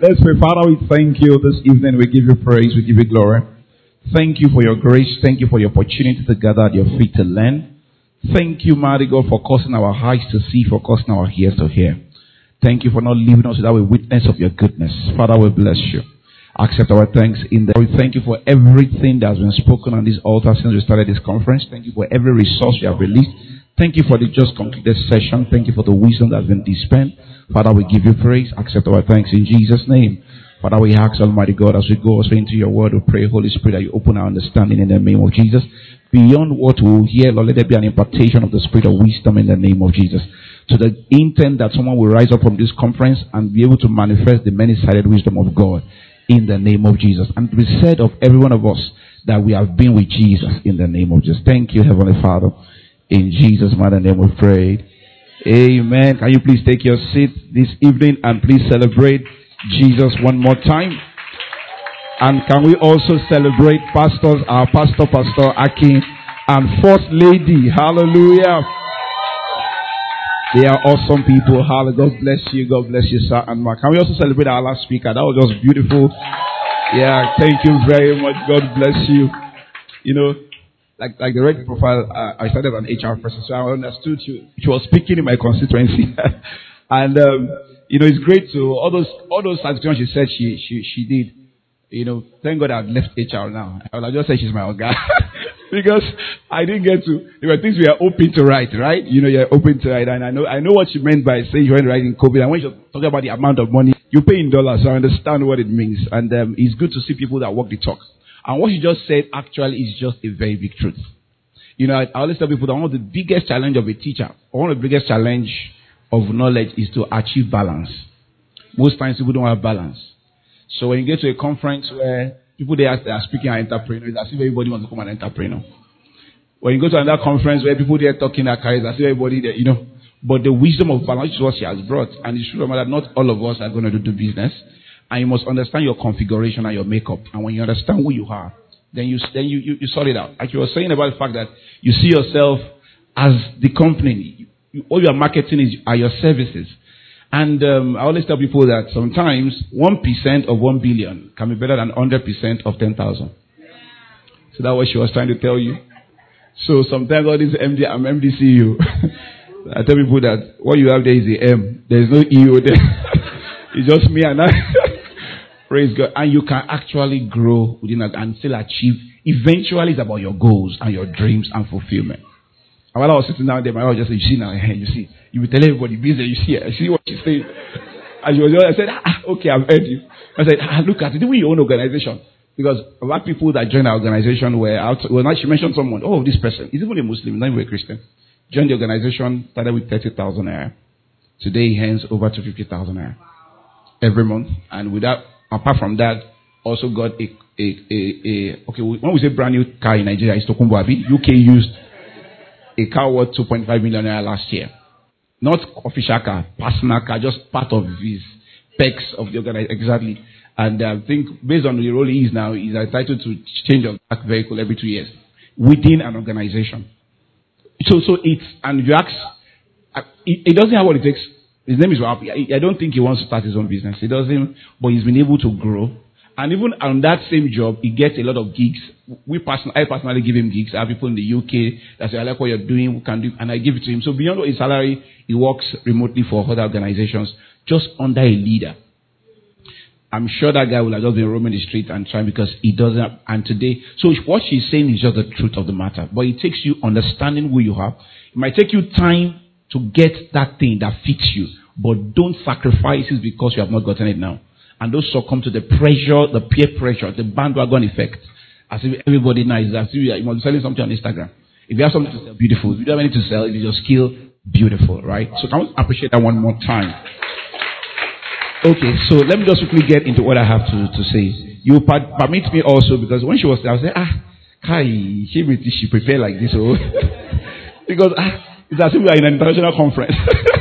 Let's pray. Father, we thank you this evening. We give you praise. We give you glory. Thank you for your grace. Thank you for the opportunity to gather at your feet to learn. Thank you, mighty God, for causing our eyes to see, for causing our ears to hear. Thank you for not leaving us without a witness of your goodness. Father, we bless you. Accept our thanks in the. We thank you for everything that has been spoken on this altar since we started this conference. Thank you for every resource you have released. Thank you for the just concluded session. Thank you for the wisdom that has been dispensed. Father, we give you praise. Accept our thanks in Jesus' name. Father, we ask Almighty God as we go also into your word, we pray, Holy Spirit, that you open our understanding in the name of Jesus. Beyond what we will hear, Lord, let there be an impartation of the spirit of wisdom in the name of Jesus. To the intent that someone will rise up from this conference and be able to manifest the many-sided wisdom of God in the name of Jesus. And be said of every one of us that we have been with Jesus in the name of Jesus. Thank you, Heavenly Father. In Jesus' mighty name we pray. Amen. Can you please take your seat this evening and please celebrate Jesus one more time? And can we also celebrate pastors, our pastor, Pastor Akin, and First Lady. Hallelujah. They are awesome people. Hallelujah. God bless you. God bless you, sir and Mark. Can we also celebrate our last speaker? That was just beautiful. Yeah, thank you very much. God bless you. You know, like like the red profile, uh, I started an HR person, so I understood she, she was speaking in my constituency, and um, you know it's great to all those all those satisfactions she said she she she did. You know, thank God I've left HR now. I just say she's my guy. because I didn't get to. There were things we are open to write, right? You know, you're open to write, and I know I know what you meant by saying you went writing COVID. And when you're talking about the amount of money you pay in dollars, so I understand what it means. And um, it's good to see people that walk the talk. And what you just said actually is just a very big truth. You know, I, always tell people that one of the biggest challenge of a teacher, one of the biggest challenge of knowledge is to achieve balance. Most times people don't have balance. So when you get to a conference where people they are, they are speaking are entrepreneurs, as if everybody wants to become an entrepreneur. When you go to another conference where people they are talking their careers, as if everybody there, you know. But the wisdom of balance is what she has brought. And it's true that not all of us are going to do business. And you must understand your configuration and your makeup. And when you understand who you are, then you then you, you, you sort it out. Like you were saying about the fact that you see yourself as the company. You, all your marketing is are your services. And um, I always tell people that sometimes 1% of 1 billion can be better than 100% of 10,000. So that's what she was trying to tell you. So sometimes all this MD, I'm MDCU. I tell people that what you have there is the M. There's no EO there. it's just me and I. Praise God. And you can actually grow within that and still achieve. Eventually, it's about your goals and your dreams and fulfillment. And while I was sitting down there, my wife just said, You see now, you see. You will tell everybody, busy, you see, you see what she's saying. And she was I said, ah, okay, I've heard you. I said, ah, look at it, do your own organization. Because a lot of people that join our organization were out, well, now she mentioned someone, oh, this person, is even a Muslim, not even a Christian. Joined the organization, started with 30,000 naira. Today he earns over to 50,000 naira every month. And without, apart from that, also got a, a, a, a okay, when we say brand new car in Nigeria, it's Tokumbo Abi. UK used a car worth 2.5 million naira last year. Not official car, personal car, just part of his specs of the organization. Exactly. And I think based on the role he is now, he's entitled to change of that vehicle every two years within an organization. So, so it's, and you ask, uh, it, he, doesn't have what it takes. His name is Rob. I don't think he wants to start his own business. He doesn't, but he's been able to grow. And even on that same job, he gets a lot of gigs. We person, I personally give him gigs. I have people in the UK that say, I like what you're doing, we can do, and I give it to him. So beyond his salary, he works remotely for other organizations, just under a leader. I'm sure that guy will have just been roaming the street and trying because he doesn't. And today, so what she's saying is just the truth of the matter. But it takes you understanding who you are. It might take you time to get that thing that fits you, but don't sacrifice it because you have not gotten it now. And those succumb to the pressure, the peer pressure, the bandwagon effect. As if everybody knows, as if you are selling something on Instagram. If you have something to sell, beautiful. If you don't have anything to sell, if you just skill, beautiful, right? So can we appreciate that one more time? Okay, so let me just quickly get into what I have to, to say. You permit me also because when she was there, I was like, ah, Kai, she, she prepared like this, oh. because ah, it's as if we are in an international conference.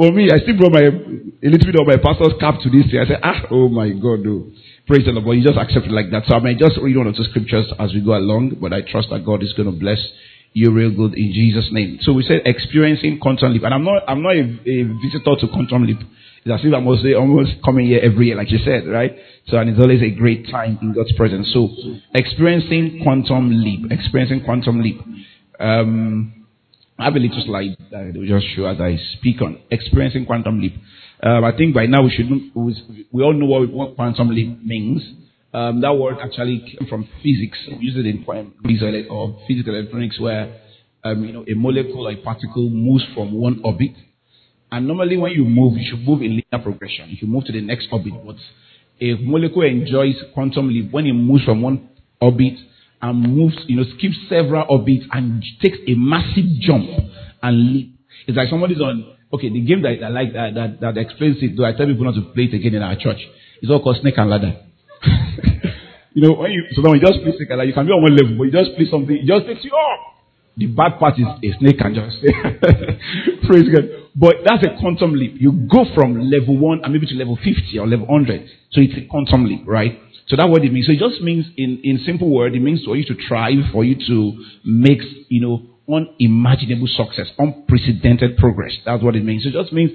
For me, I still brought my a little bit of my pastor's cap to this thing. I said, ah, oh my God, no. Praise the Lord. But you just accept it like that. So I may just read one or two scriptures as we go along, but I trust that God is going to bless you real good in Jesus' name. So we said experiencing quantum leap. And I'm not, I'm not a, a visitor to quantum leap. It's as if I'm almost, almost coming here every year, like you said, right? So, and it's always a great time in God's presence. So, experiencing quantum leap, experiencing quantum leap. Um, I have a little slide that will just show as I speak on experiencing quantum leap. Um, I think by now we should we all know what, what quantum leap means. Um, that word actually came from physics. We use it in quantum physics or physical electronics, where um, you know a molecule or a particle moves from one orbit and normally when you move, you should move in linear progression. You should move to the next orbit. But a molecule enjoys quantum leap when it moves from one orbit and moves, you know, skips several orbits and takes a massive jump and leap. It's like somebody's on, okay, the game that I like that, that, that explains it, though I tell people not to play it again in our church. It's all called snake and ladder. you know, when you, so when you just play snake and ladder, you can be on one level, but you just play something, it just takes you up. The bad part is a snake can just praise God. But that's a quantum leap. You go from level one and maybe to level 50 or level 100. So it's a quantum leap, right? So that's what it means. So it just means, in, in simple word, it means for you to thrive, for you to make, you know, unimaginable success, unprecedented progress. That's what it means. So it just means,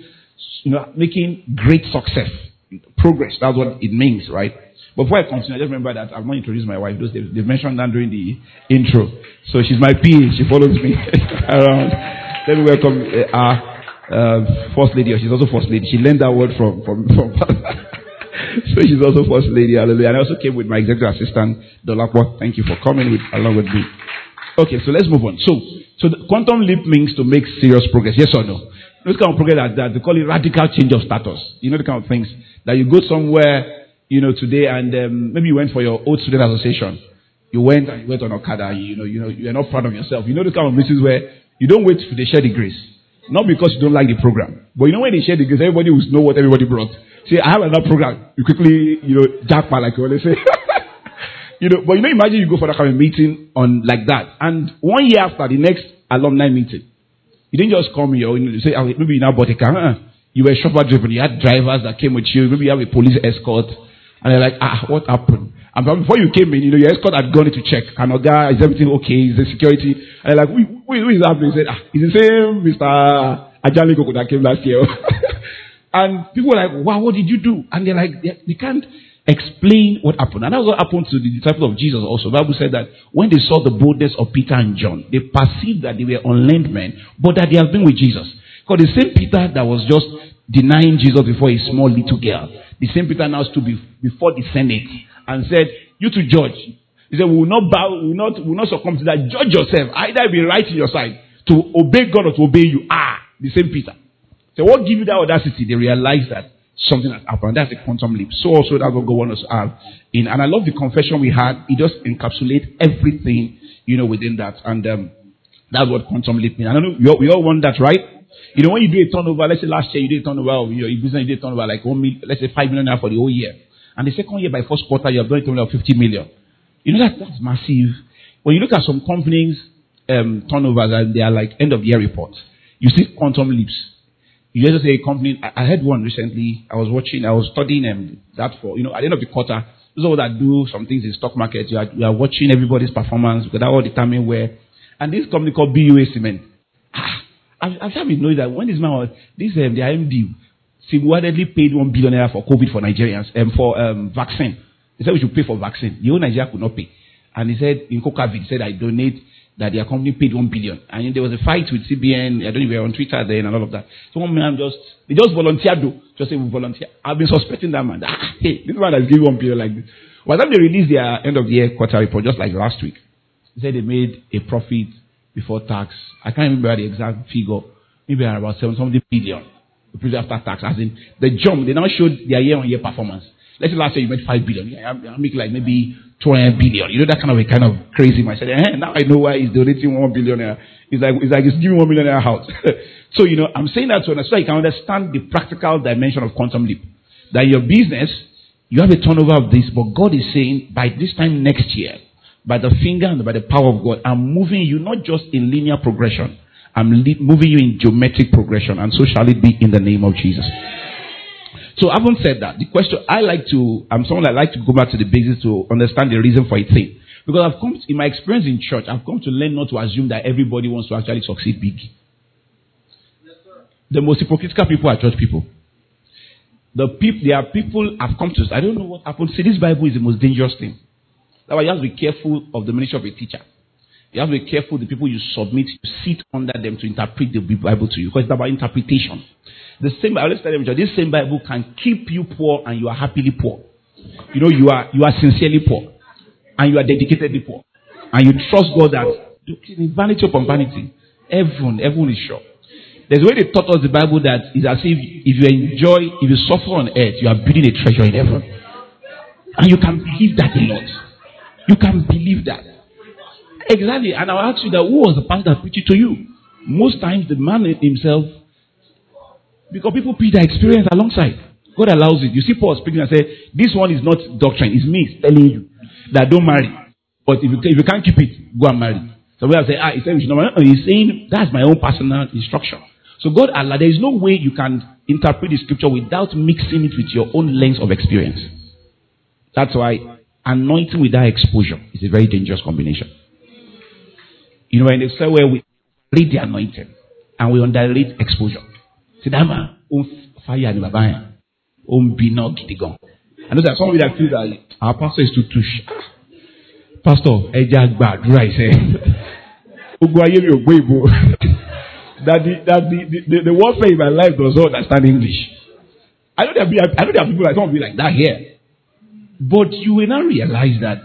you know, making great success, progress. That's what it means, right? Before I continue, I just remember that I've not introduced my wife. Those they, they mentioned that during the intro. So she's my PA. She follows me around. Let me welcome uh, uh, first lady. or She's also first lady. She learned that word from from from. so she's also first lady. Hallelujah. And I also came with my executive assistant, Dolapo. Thank you for coming with, along with me. Okay, so let's move on. So, so the quantum leap means to make serious progress. Yes or no? This kind of progress that, that they call it radical change of status. You know the kind of things that you go somewhere you know, today, and um, maybe you went for your old student association. You went and you went on Okada. You know, you know, you're not proud of yourself. You know the kind of meetings where you don't wait for the share the grace, not because you don't like the program, but you know when they share the grace, everybody will know what everybody brought. Say, I have another program. You quickly, you know, jackpot like you always say. you know, but you know, imagine you go for that kind of meeting on like that, and one year after the next alumni meeting, you didn't just call me or you say, oh, maybe you now bought a car. Uh-uh. You were shopper driven. You had drivers that came with you. Maybe you have a police escort. And they're like, ah, what happened? And before you came in, you know, your escort had gone in to check. And oh, guy, is everything okay? Is the security? And they're like, who, who, who is happening? He said, ah, it's the same Mr. Ajali Koko that came last year. and people were like, wow, what did you do? And they're like, they, they can't explain what happened. And that's what happened to the disciples of Jesus also. The Bible said that when they saw the boldness of Peter and John, they perceived that they were unlearned men, but that they have been with Jesus. Because the same Peter that was just denying Jesus before a small little girl the same Peter now stood before the Senate and said, You to judge. He said, We will not bow, we will not, we will not succumb to that. Judge yourself. Either be right in your side to obey God or to obey you. Ah, the same Peter. So what give you that audacity? They realize that something has happened. That's a quantum leap. So also that's what God wants us to have in. And I love the confession we had. It just encapsulates everything, you know, within that. And um, that's what quantum leap means. I don't know, we all, we all want that, right? You know, when you do a turnover, let's say last year you did a turnover of your business, you did a turnover like one million, let's say five million for the whole year. And the second year by first quarter, you have done a turnover of 50 million. You know, that, that's massive. When you look at some companies' um, turnovers and they are like end of year reports, you see quantum leaps. You just say a company, I, I had one recently, I was watching, I was studying um, that for, you know, at the end of the quarter, those are that do some things in stock market. You are, you are watching everybody's performance because that will determine where. And this company called BUA Cement. I've, been knowing that when this man was, this, um, the IMD, single-handedly paid one billion naira for COVID for Nigerians, um, for um, vaccine. He said we should pay for vaccine. The whole Nigeria could not pay. And he said, in COVID, he said, I donate that their company paid one billion. And there was a fight with CBN. I don't know if you were on Twitter then and all of that. So one man just, they just volunteered though. Just say we volunteer. I've been suspecting that man. Ah, hey, this man has given one billion like this. By the time they released their end of the year quarter report, just like last week, they said they made a profit before tax. I can't remember the exact figure. Maybe about seven something billion. The after tax. As in the jump, they now showed their year on year performance. Let's say last year you made five billion. Yeah, I make like maybe 20 billion. You know that kind of a kind of crazy. I said, eh, now I know why he's donating one billion. It's like it's like he's giving one million house. so you know, I'm saying that so that you can understand the practical dimension of quantum leap. That your business, you have a turnover of this, but God is saying by this time next year, by the finger and by the power of God. I'm moving you not just in linear progression, I'm moving you in geometric progression, and so shall it be in the name of Jesus. So, having said that, the question I like to, I'm someone that like to go back to the basics to understand the reason for a thing. Because I've come, to, in my experience in church, I've come to learn not to assume that everybody wants to actually succeed big. Yes, the most hypocritical people are church people. The people, there are people I've come to. I don't know what happened. See, this Bible is the most dangerous thing. That's why you have to be careful of the ministry of a teacher. You have to be careful the people you submit, you sit under them to interpret the Bible to you, because it's about interpretation. The same, I always tell them, this same Bible can keep you poor and you are happily poor. You know, you are you are sincerely poor, and you are dedicatedly poor, and you trust God that vanity upon vanity, everyone, everyone is sure. There's a way they taught us the Bible that is as if if you enjoy, if you suffer on earth, you are building a treasure in heaven. And you can believe that a lot. You can believe that. Exactly. And I'll ask you that who was the pastor that preached to you? Most times the man himself, because people preach their experience alongside. God allows it. You see Paul speaking and say, this one is not doctrine. It's me telling you that don't marry. But if you, if you can't keep it, go and marry. So we have say, ah, he said we should. No, he's saying that's my own personal instruction. So God Allah, there is no way you can interpret the scripture without mixing it with your own lens of experience. That's why anointing without exposure is a very dangerous combination. You know, in the say where we read the anointing and we underrate exposure. See that man, fire ni baba on be not gidigan. I know that some of you that feel that our pastor is too touch. Ah, pastor, ẹja gbàdúrà ìṣe. Gbogbo ayé mi ò gbé that the, that the, the, the, warfare in my life does not understand English. I know there be, I know there are people some of you like that here. But you will now realize that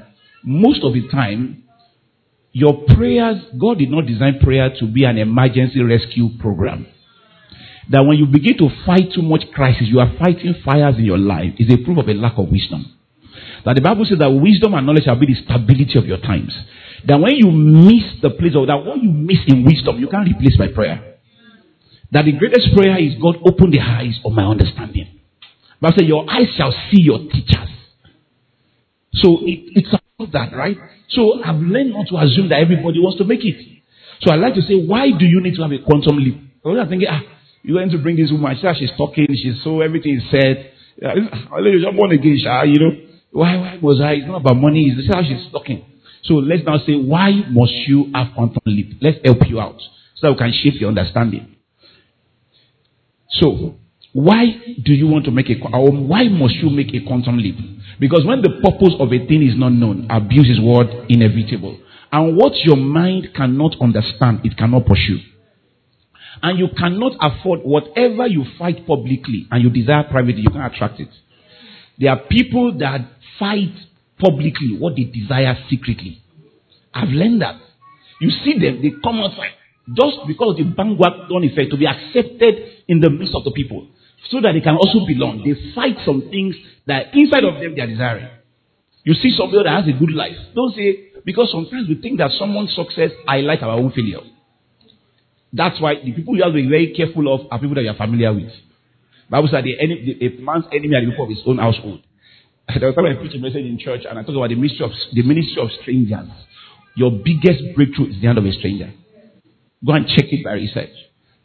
most of the time, your prayers, God did not design prayer to be an emergency rescue program. That when you begin to fight too much crisis, you are fighting fires in your life, is a proof of a lack of wisdom. That the Bible says that wisdom and knowledge shall be the stability of your times. That when you miss the place of that, what you miss in wisdom, you can't replace by prayer. That the greatest prayer is God open the eyes of my understanding. But I say your eyes shall see your teachers. So it, it's about that, right? So I've learned not to assume that everybody wants to make it. So I like to say, why do you need to have a quantum leap? I'm thinking, ah, you're going to bring this woman. She she's talking, she's so everything is said. You just born again, you know. Why, why was I? It's not about money. It's how she's talking. So let's now say, why must you have quantum leap? Let's help you out so that we can shape your understanding. So, why do you want to make a, or why must you make a quantum leap? Because when the purpose of a thing is not known, abuse is what inevitable. And what your mind cannot understand, it cannot pursue. And you cannot afford whatever you fight publicly and you desire privately, you can't attract it. There are people that fight publicly what they desire secretly. I've learned that. You see them, they come outside just because of the bandwagon effect to be accepted in the midst of the people so that they can also belong. They fight some things that inside of them they are desiring. You see somebody that has a good life. Don't say, because sometimes we think that someone's success highlights our own failure. That's why the people you have to be very careful of are people that you are familiar with. Bible said the, enemy, the, a man's enemy are the people of his own household. There was time I preached a message in church and I talked about the ministry of the ministry of strangers. Your biggest breakthrough is the hand of a stranger. Go and check it by research.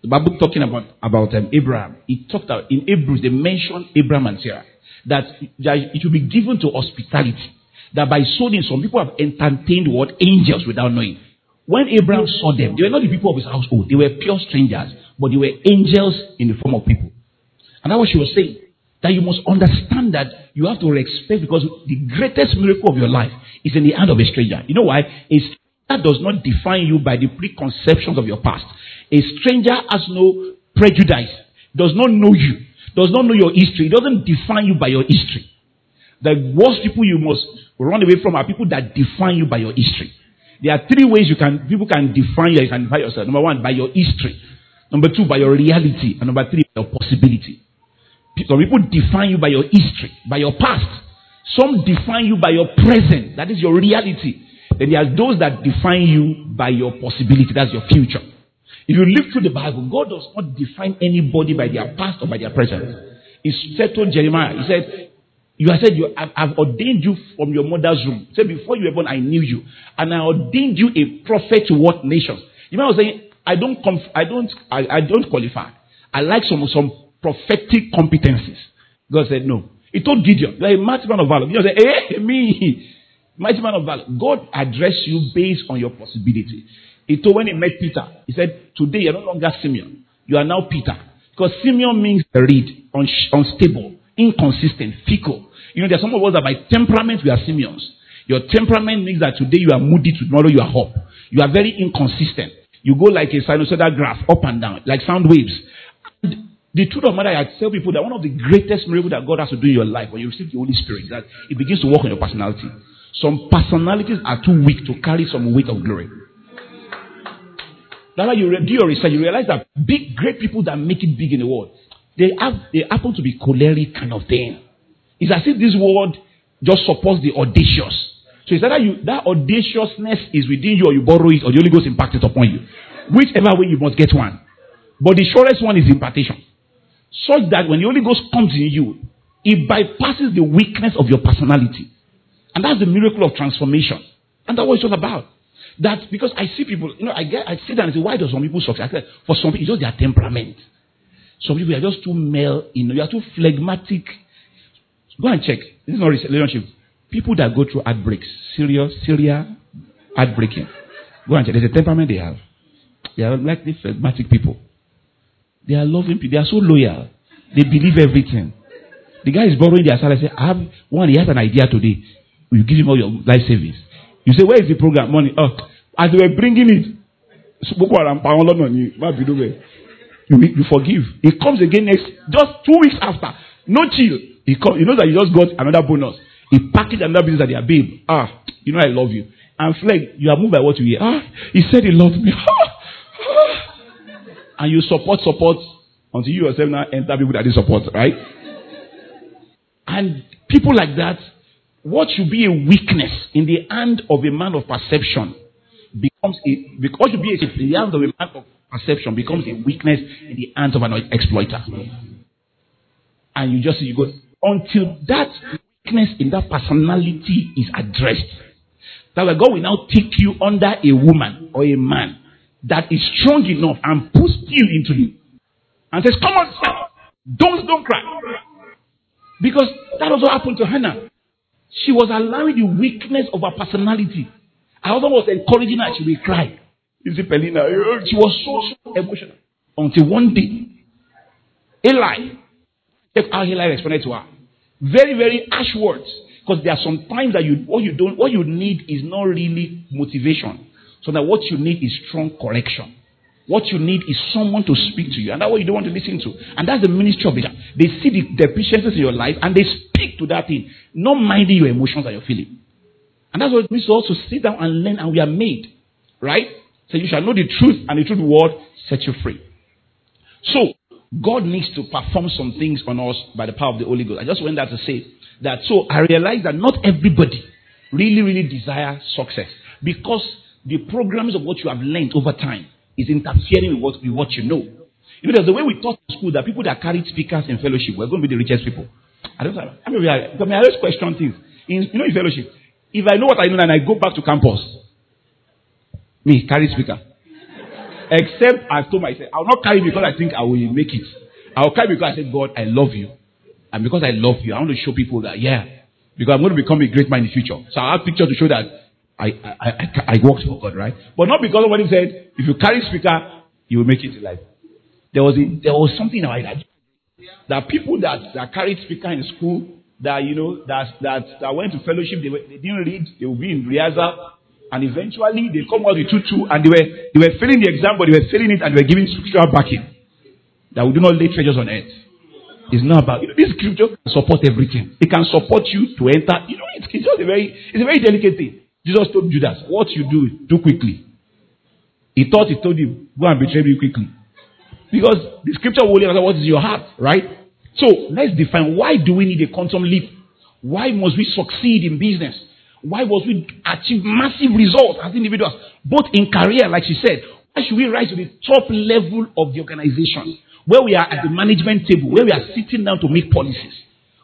The Bible talking about about um, Abraham. It talked about in Hebrews they mentioned Abraham and Sarah that, that it will be given to hospitality. That by sowing some people have entertained what angels without knowing. When Abraham saw them, they were not the people of his household. They were pure strangers, but they were angels in the form of people. And that's what she was saying. That you must understand that you have to respect because the greatest miracle of your life is in the hand of a stranger. You know why? A that does not define you by the preconceptions of your past. A stranger has no prejudice, does not know you, does not know your history, doesn't define you by your history. The worst people you must run away from are people that define you by your history. There are three ways you can people can define you, you can define yourself. Number one, by your history. Number two, by your reality. And number three, your possibility. Some people define you by your history, by your past. Some define you by your present. That is your reality. Then there are those that define you by your possibility. That's your future. If you live through the Bible, God does not define anybody by their past or by their present. He said to Jeremiah, He said, You have said, you, I've, ordained you from your mother's womb. He said, Before you were born, I knew you. And I ordained you a prophet to what nations? You know what I'm saying? I don't, conf- I don't, I, I don't qualify. I like some, some prophetic competencies. God said, No. He told Gideon, like a mighty man of valor. Gideon said, Hey, me. Mighty man of valor. God addressed you based on your possibility. He told when he met Peter, he said, Today you're no longer Simeon. You are now Peter. Because Simeon means reed, unstable. inconsistent, fickle. You know, there are some of us that by temperament we are Simeons. Your temperament means that today you are moody, tomorrow you are hot. You are very inconsistent. You go like a sinusoidal graph, up and down, like sound waves. And the truth of matter, I tell people that one of the greatest miracles that God has to do in your life when you receive the Holy Spirit, that it begins to work on your personality. Some personalities are too weak to carry some weight of glory. That's why you do your research, you realize that big, great people that make it big in the world, they have they happen to be choleric kind of thing. It's as if this world just supports the audacious. So it's either you that audaciousness is within you or you borrow it or the Holy Ghost impacts it upon you. Whichever way you must get one. But the surest one is impartation. Such that when the Holy Ghost comes in you, it bypasses the weakness of your personality. And that's the miracle of transformation. And that's what it's all about. That because I see people, you know, I get I sit down and say, why do some people succeed? Said, For some people, it's just their temperament. Some people are just too male, you know, you are too phlegmatic. Go and check. This is not relationship. People that go through heartbreaks, serious, Syria, heartbreaking. Go and check. There's a temperament they have. They are like the phlegmatic people. They are loving people. They are so loyal. They believe everything. The guy is borrowing their salary. Say, I have one. He has an idea today. You give him all your life savings. You say, where is the program? Money. Oh, as they were bringing it, you, forgive. He comes again next, just two weeks after. No chill. He come, you know that you just got another bonus. He packaged another business at their babe. Ah, you know I love you. And Fleg, you are moved by what you hear. Ah, he said he loved me. and you support, support until you yourself now enter people that they support, right? And people like that, what should be a weakness in the hand of a man of perception becomes a what should be a, in the hands of a man of perception becomes a weakness in the hands of an exploiter. And you just you go until that weakness in that personality is addressed. That God will now take you under a woman or a man that is strong enough and puts steel into you and says, Come on, don't don't cry. Because that also happened to Hannah. She was allowing the weakness of her personality. Her husband was encouraging her, she will cry. You see, Peninnah, eh, eh. she was so, so emotional. Until one day, Eli, check how Eli responded to her. Very, very harsh words. Because there are some times that you what you don't what you need is not really motivation. So that what you need is strong correction. What you need is someone to speak to you. And that's what you don't want to listen to. And that's the ministry of it. They see the deficiencies in your life and they speak to that thing, not minding your emotions and your feeling. And that's what it means to also sit down and learn and we are made. Right? So you shall know the truth and the truth will set you free. So, God needs to perform some things on us by the power of the Holy Ghost. I just went there to say that so I realize that not everybody really, really desire success because the programs of what you have learned over time is interfering with what, with what you know. You know, there's the way we taught in school that people that carried speakers in fellowship were going to be the richest people. I don't know. I mean, I, I, mean, I always question things. In, you know, in fellowship, if I know what I know and I go back to campus, me, carry speaker. Except I told myself, I'll not carry because I think I will make it. I'll carry because I said, God, I love you. And because I love you, I want to show people that, yeah, because I'm going to become a great man in the future. So I have pictures to show that I, I, I, I worked for God, right? But not because somebody said, if you carry speaker, you will make it in life. There was, a, there was something about that. That people that, that carried speaker in school, that, you know, that, that, that went to fellowship, they, were, they didn't read, they would be in rehearsal, and eventually they come out with two-two, and they were, they were failing the exam, but they were failing it, and they were giving scriptural backing. That we do not lay treasures on earth. It's not about, you know, this scripture can support everything. It can support you to enter, you know, it's, it's just a very, it's a very delicate thing. Jesus told Judas, What you do, do quickly. He thought he told him, Go and betray me quickly. Because the scripture will answer what is your heart, right? So let's define why do we need a quantum leap? Why must we succeed in business? Why must we achieve massive results as individuals, both in career, like she said? Why should we rise to the top level of the organization, where we are at the management table, where we are sitting down to make policies?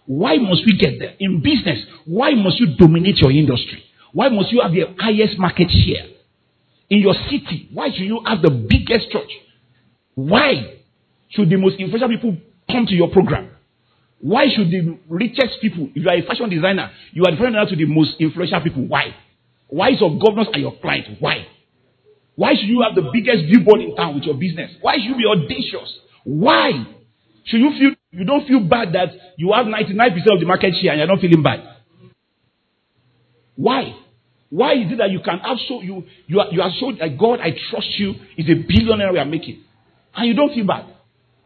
Why must we get there? In business, why must you dominate your industry? Why must you have the highest market share? In your city, why should you have the biggest church? Why should the most influential people come to your program? Why should the richest people, if you are a fashion designer, you are referring to the most influential people? Why? Why is your governors are your clients? Why? Why should you have the biggest billboard in town with your business? Why should you be audacious? Why should you feel You don't feel bad that you have 99% of the market share and you're not feeling bad. Why? Why is it that you can have so you you are, you are so like God, I trust you, is a billionaire we are making, and you don't feel bad,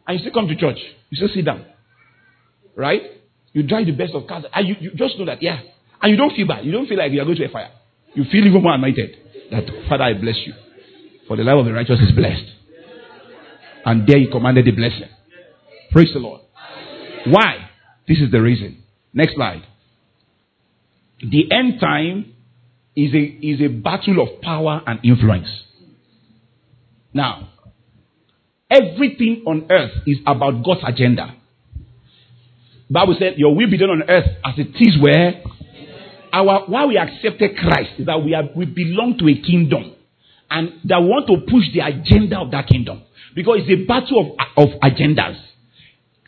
and you still come to church, you still sit down, right? You drive the best of cars, and you, you just know that yeah, and you don't feel bad, you don't feel like you are going to a fire, you feel even more anointed. That Father, I bless you, for the life of the righteous is blessed, and there He commanded the blessing. Praise the Lord. Why? This is the reason. Next slide. The end time is a, is a battle of power and influence. Now, everything on earth is about God's agenda. Bible said, Your will be done on earth as it is where our why we accepted Christ is that we are we belong to a kingdom and that want to push the agenda of that kingdom. Because it's a battle of, of agendas.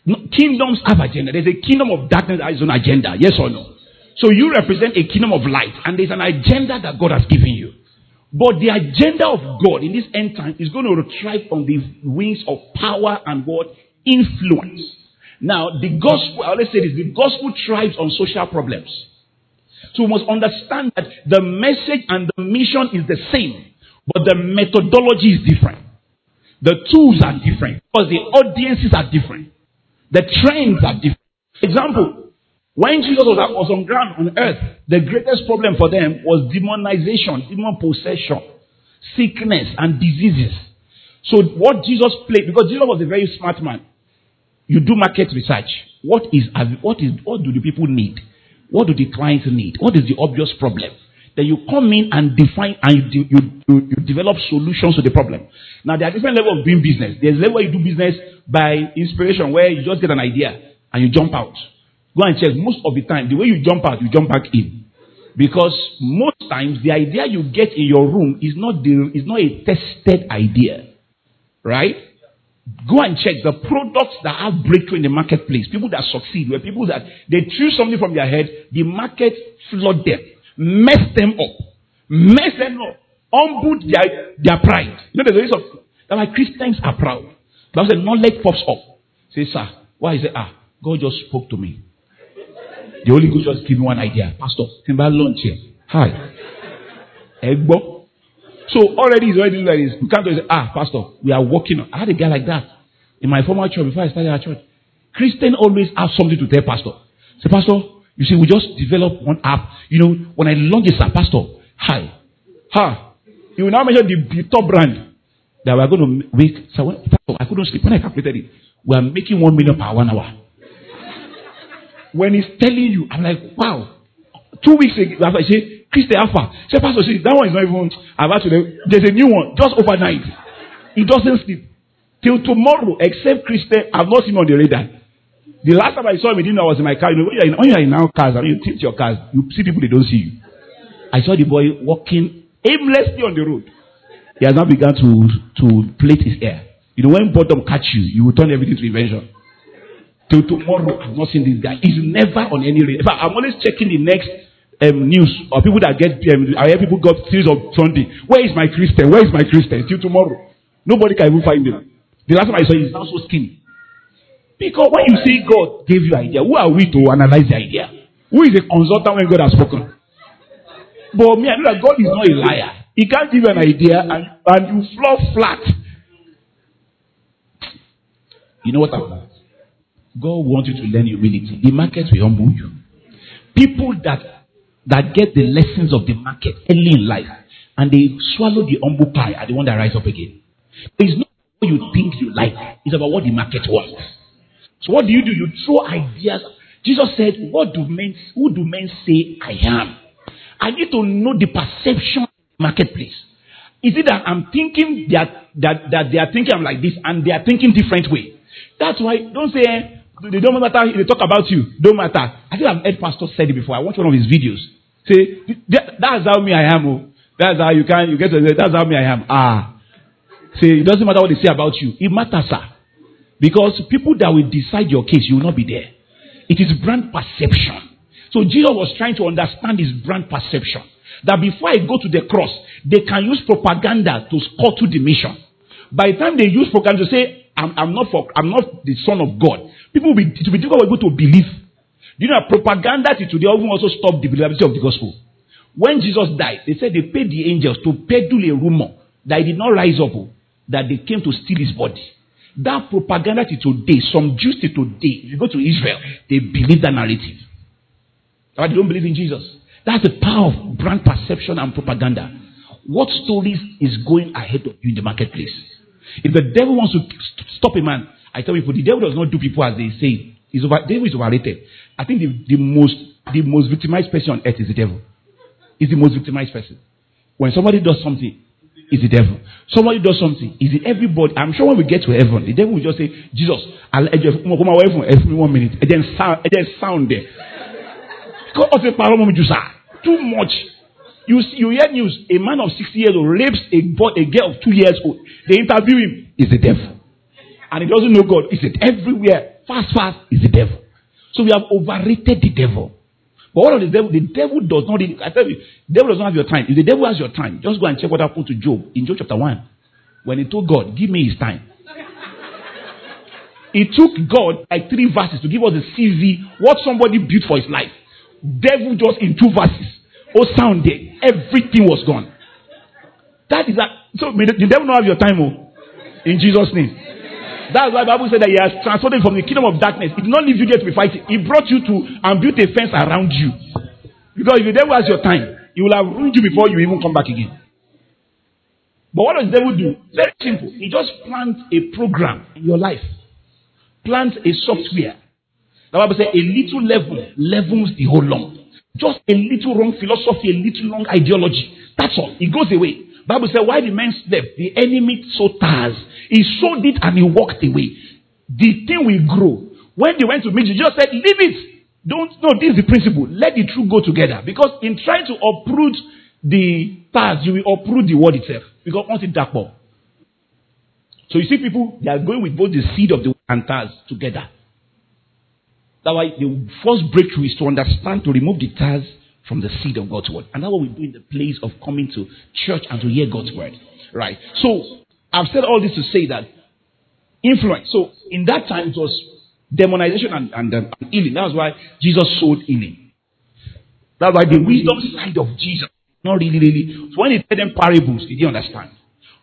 Kingdoms have agenda. There's a kingdom of darkness that has own agenda. Yes or no? So you represent a kingdom of light, and there's an agenda that God has given you. But the agenda of God in this end time is going to thrive on the wings of power and what? Influence. Now, the gospel, I always say this, the gospel thrives on social problems. So we must understand that the message and the mission is the same, but the methodology is different. The tools are different because the audiences are different. The trends are different. Example, when Jesus was, on ground on earth, the greatest problem for them was demonization, demon possession, sickness, and diseases. So what Jesus played, because Jesus was a very smart man, you do market research. What is what is what do the people need? What do the clients need? What is the obvious problem? Then you come in and define and you, you, you, you develop solutions to the problem. Now there are different levels of doing business. There's a level you do business by inspiration, where you just get an idea and you jump out. Go and check. Most of the time, the way you jump out, you jump back in. Because most times the idea you get in your room is not the, is not a tested idea. Right? Go and check the products that have breakthrough in the marketplace. People that succeed were people that they choose something from their head, the market flood them, mess them up, mess them up, humbled their, their pride. You know, a reason of that why Christians are proud. Because the knowledge pops up. Say, sir, why is it? Ah, God just spoke to me. The Holy Ghost just give me one idea. Pastor, can I launch here? Hi. Egbo. So already he's already like this. You can't say, ah, Pastor, we are working. I had a guy like that in my former church before I started our church. Christian always have something to tell Pastor. Say, Pastor, you see, we just developed one app. You know, when I launch it, Pastor, hi. Ha. You will now mention the, the top brand that we are going to make. So when, Pastor, I couldn't sleep. When I calculated it, we are making one million per one hour. When he's telling you, I'm like, wow. Two weeks ago, I say, Christy Alpha. Say, Pastor, say, that one is not even about to. There's a new one, just overnight. He doesn't sleep. Till tomorrow, except Christy, I've not seen him on the radar. The last time I saw him, he didn't know I was in my car. You know, when you're in, when you're in our cars, I mean, you tilt your cars, you see people, they don't see you. I saw the boy walking aimlessly on the road. He has now begun to, to plate his hair. You know, when bottom catch you, you will turn everything to invention. Till tomorrow, I've not seen this guy. He's never on any radio. In fact, I'm always checking the next um, news or people that get um, I hear people got series of Sunday. Where is my Christian? Where is my Christian? Till tomorrow. Nobody can even find him. The last time I saw him, he's now so skinny. Because when you say God gave you an idea, who are we to analyze the idea? Who is a consultant when God has spoken? But me, I know that God is not a liar. He can't give you an idea and, and you fall flat. You know what I'm God wants you to learn humility. The market will humble you. People that that get the lessons of the market early in life and they swallow the humble pie are the one that rise up again. It's not what you think you like, it's about what the market wants. So what do you do? You throw ideas. Jesus said, What do men who do men say I am? I need to know the perception in the marketplace. Is it that I'm thinking that, that, that they are thinking I'm like this and they are thinking different way? That's why don't say eh, they don't matter. They talk about you. Don't matter. I think I've heard Pastor said it before. I watched one of his videos. Say that's how me I am. Oh. That's how you can you get to. That's how me I am. Ah. Say it doesn't matter what they say about you. It matters, sir. Because people that will decide your case, you will not be there. It is brand perception. So Jesus was trying to understand his brand perception. That before I go to the cross, they can use propaganda to scuttle the mission. By the time they use propaganda to say, I'm, I'm not for, I'm not the son of God. People will be, it will be difficult for people to believe. Do you know propaganda to today even also stop the believability of the gospel? When Jesus died, they said they paid the angels to peddle a rumor that he did not rise up, oh, that they came to steal his body. That propaganda to today, some Jews to today, if you go to Israel, they believe that narrative. But they don't believe in Jesus. That's the power of brand perception and propaganda. What stories is going ahead of you in the marketplace? If the devil wants to stop a man, I tell people, the devil does not do people as they say. He's over, devil is overrated. I think the, the most the most victimized person on earth is the devil. Is the most victimized person. When somebody does something, is the devil. Somebody does something, is it everybody? I'm sure when we get to heaven, the devil will just say, Jesus, I'll come away from every one minute. And then sound, and then sound there. Too much. You, see, you hear news, a man of 60 years old rapes a, boy, a girl of 2 years old. They interview him, is the devil. And he doesn't know God. He said, everywhere, fast, fast, is the devil. So we have overrated the devil. But what of the devil? The devil does not, I tell you, the devil does not have your time. If the devil has your time, just go and check what happened to Job in Job chapter 1. When he told God, give me his time. It took God like three verses to give us a CV, what somebody built for his life. Devil just in two verses. Oh, there. Everything was gone. That is that. So the devil not have your time, oh, in Jesus' name. That's why Bible said that he has transported from the kingdom of darkness. He did not leave you there to be fighting. He brought you to and built a fence around you. Because if the devil has your time, he will have ruined you before you even come back again. But what does the devil do? Very simple. He just plants a program in your life. Plants a software. The Bible says a little leaven leavens the whole lump. Just a little wrong philosophy, a little wrong ideology. That's all. It goes away. Bible said, why the man slept, the enemy so tares. He sowed it and he walked away. The thing will grow. When they went to meet just said, leave it. Don't, no, this is the principle. Let the truth go together. Because in trying to uproot the tares, you will uproot the word itself. Because once it dark up. So you see people, they are going with both the seed of the and tares together. That's why the first breakthrough is to understand to remove the tares from the seed of God's word. And that's what we do in the place of coming to church and to hear God's word. Right. So I've said all this to say that influence. So in that time it was demonization and, and, and healing. That's why Jesus sold healing. That's why the wisdom side of Jesus, not really, really. So when he told them parables, did you understand?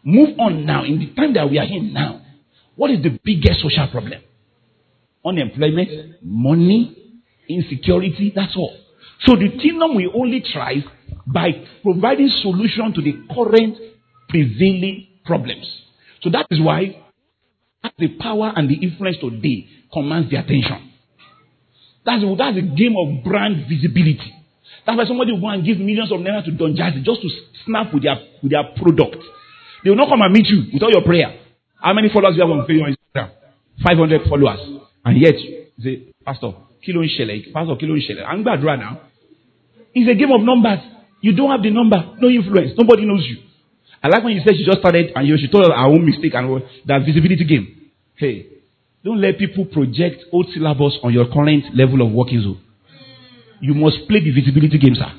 Move on now. In the time that we are in now, what is the biggest social problem? Unemployment, money, insecurity, that's all. So the kingdom will only thrive by providing solution to the current prevailing problems. So that is why the power and the influence today commands the attention. That's, that's a game of brand visibility. That's why somebody will go and give millions of naira to Don Jazzy just to snap with their, with their product. They will not come and meet you without your prayer. How many followers do you have on Facebook Instagram? 500 followers. And yet, say, Pastor, kí ló pastor kí ló à ń gbàdúrà now. It's a game of numbers. You don't have the number no influence nobody knows you. I like when you said she just started and she told our own mistake and that visibility game. Hey don't let people project old syllabus on your current level of working zone. You must play the visibility game sir.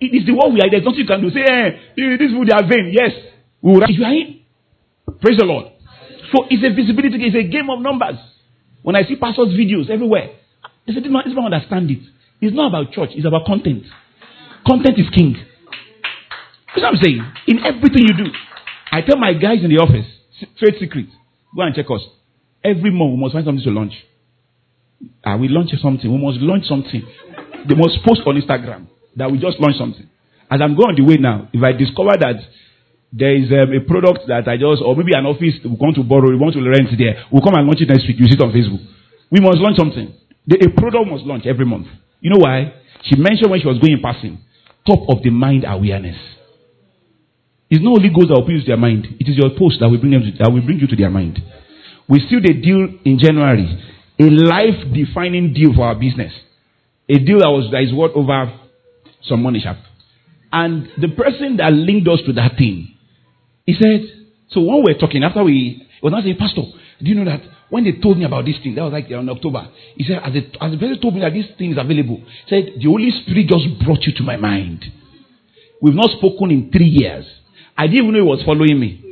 It is the one we are there's nothing you can do. Say hey this people they are vain yes. We will you are in praise the Lord. So it's a visibility game it's a game of numbers when I see pastors videos everywhere they say, this man, understand it. It's not about church, it's about content. Content is king. That's what I'm saying. In everything you do. I tell my guys in the office, trade secret, go and check us. Every month we must find something to launch. Ah, we launch something. We must launch something. They must post on Instagram that we just launched something. As I'm going on the way now, if I discover that there is um, a product that I just, or maybe an office we want to borrow, we want to rent there, we'll come and launch it next week. You see it on Facebook. We must launch something. The, a product must launch every month. You know why? She mentioned when she was going in passing, top of the mind awareness. It's not only goals that will bring to their mind, it is your post that will bring them to, that will bring you to their mind. We still the deal in January, a life defining deal for our business. A deal that was that is worth over some money sharp. And the person that linked us to that thing, he said, so when we were talking, after we was not saying, Pastor, do you know that when they told me about this thing, that was like in October. He said, as the, as the person told me that this thing is available, said, the Holy Spirit just brought you to my mind. We've not spoken in three years. I didn't even know he was following me.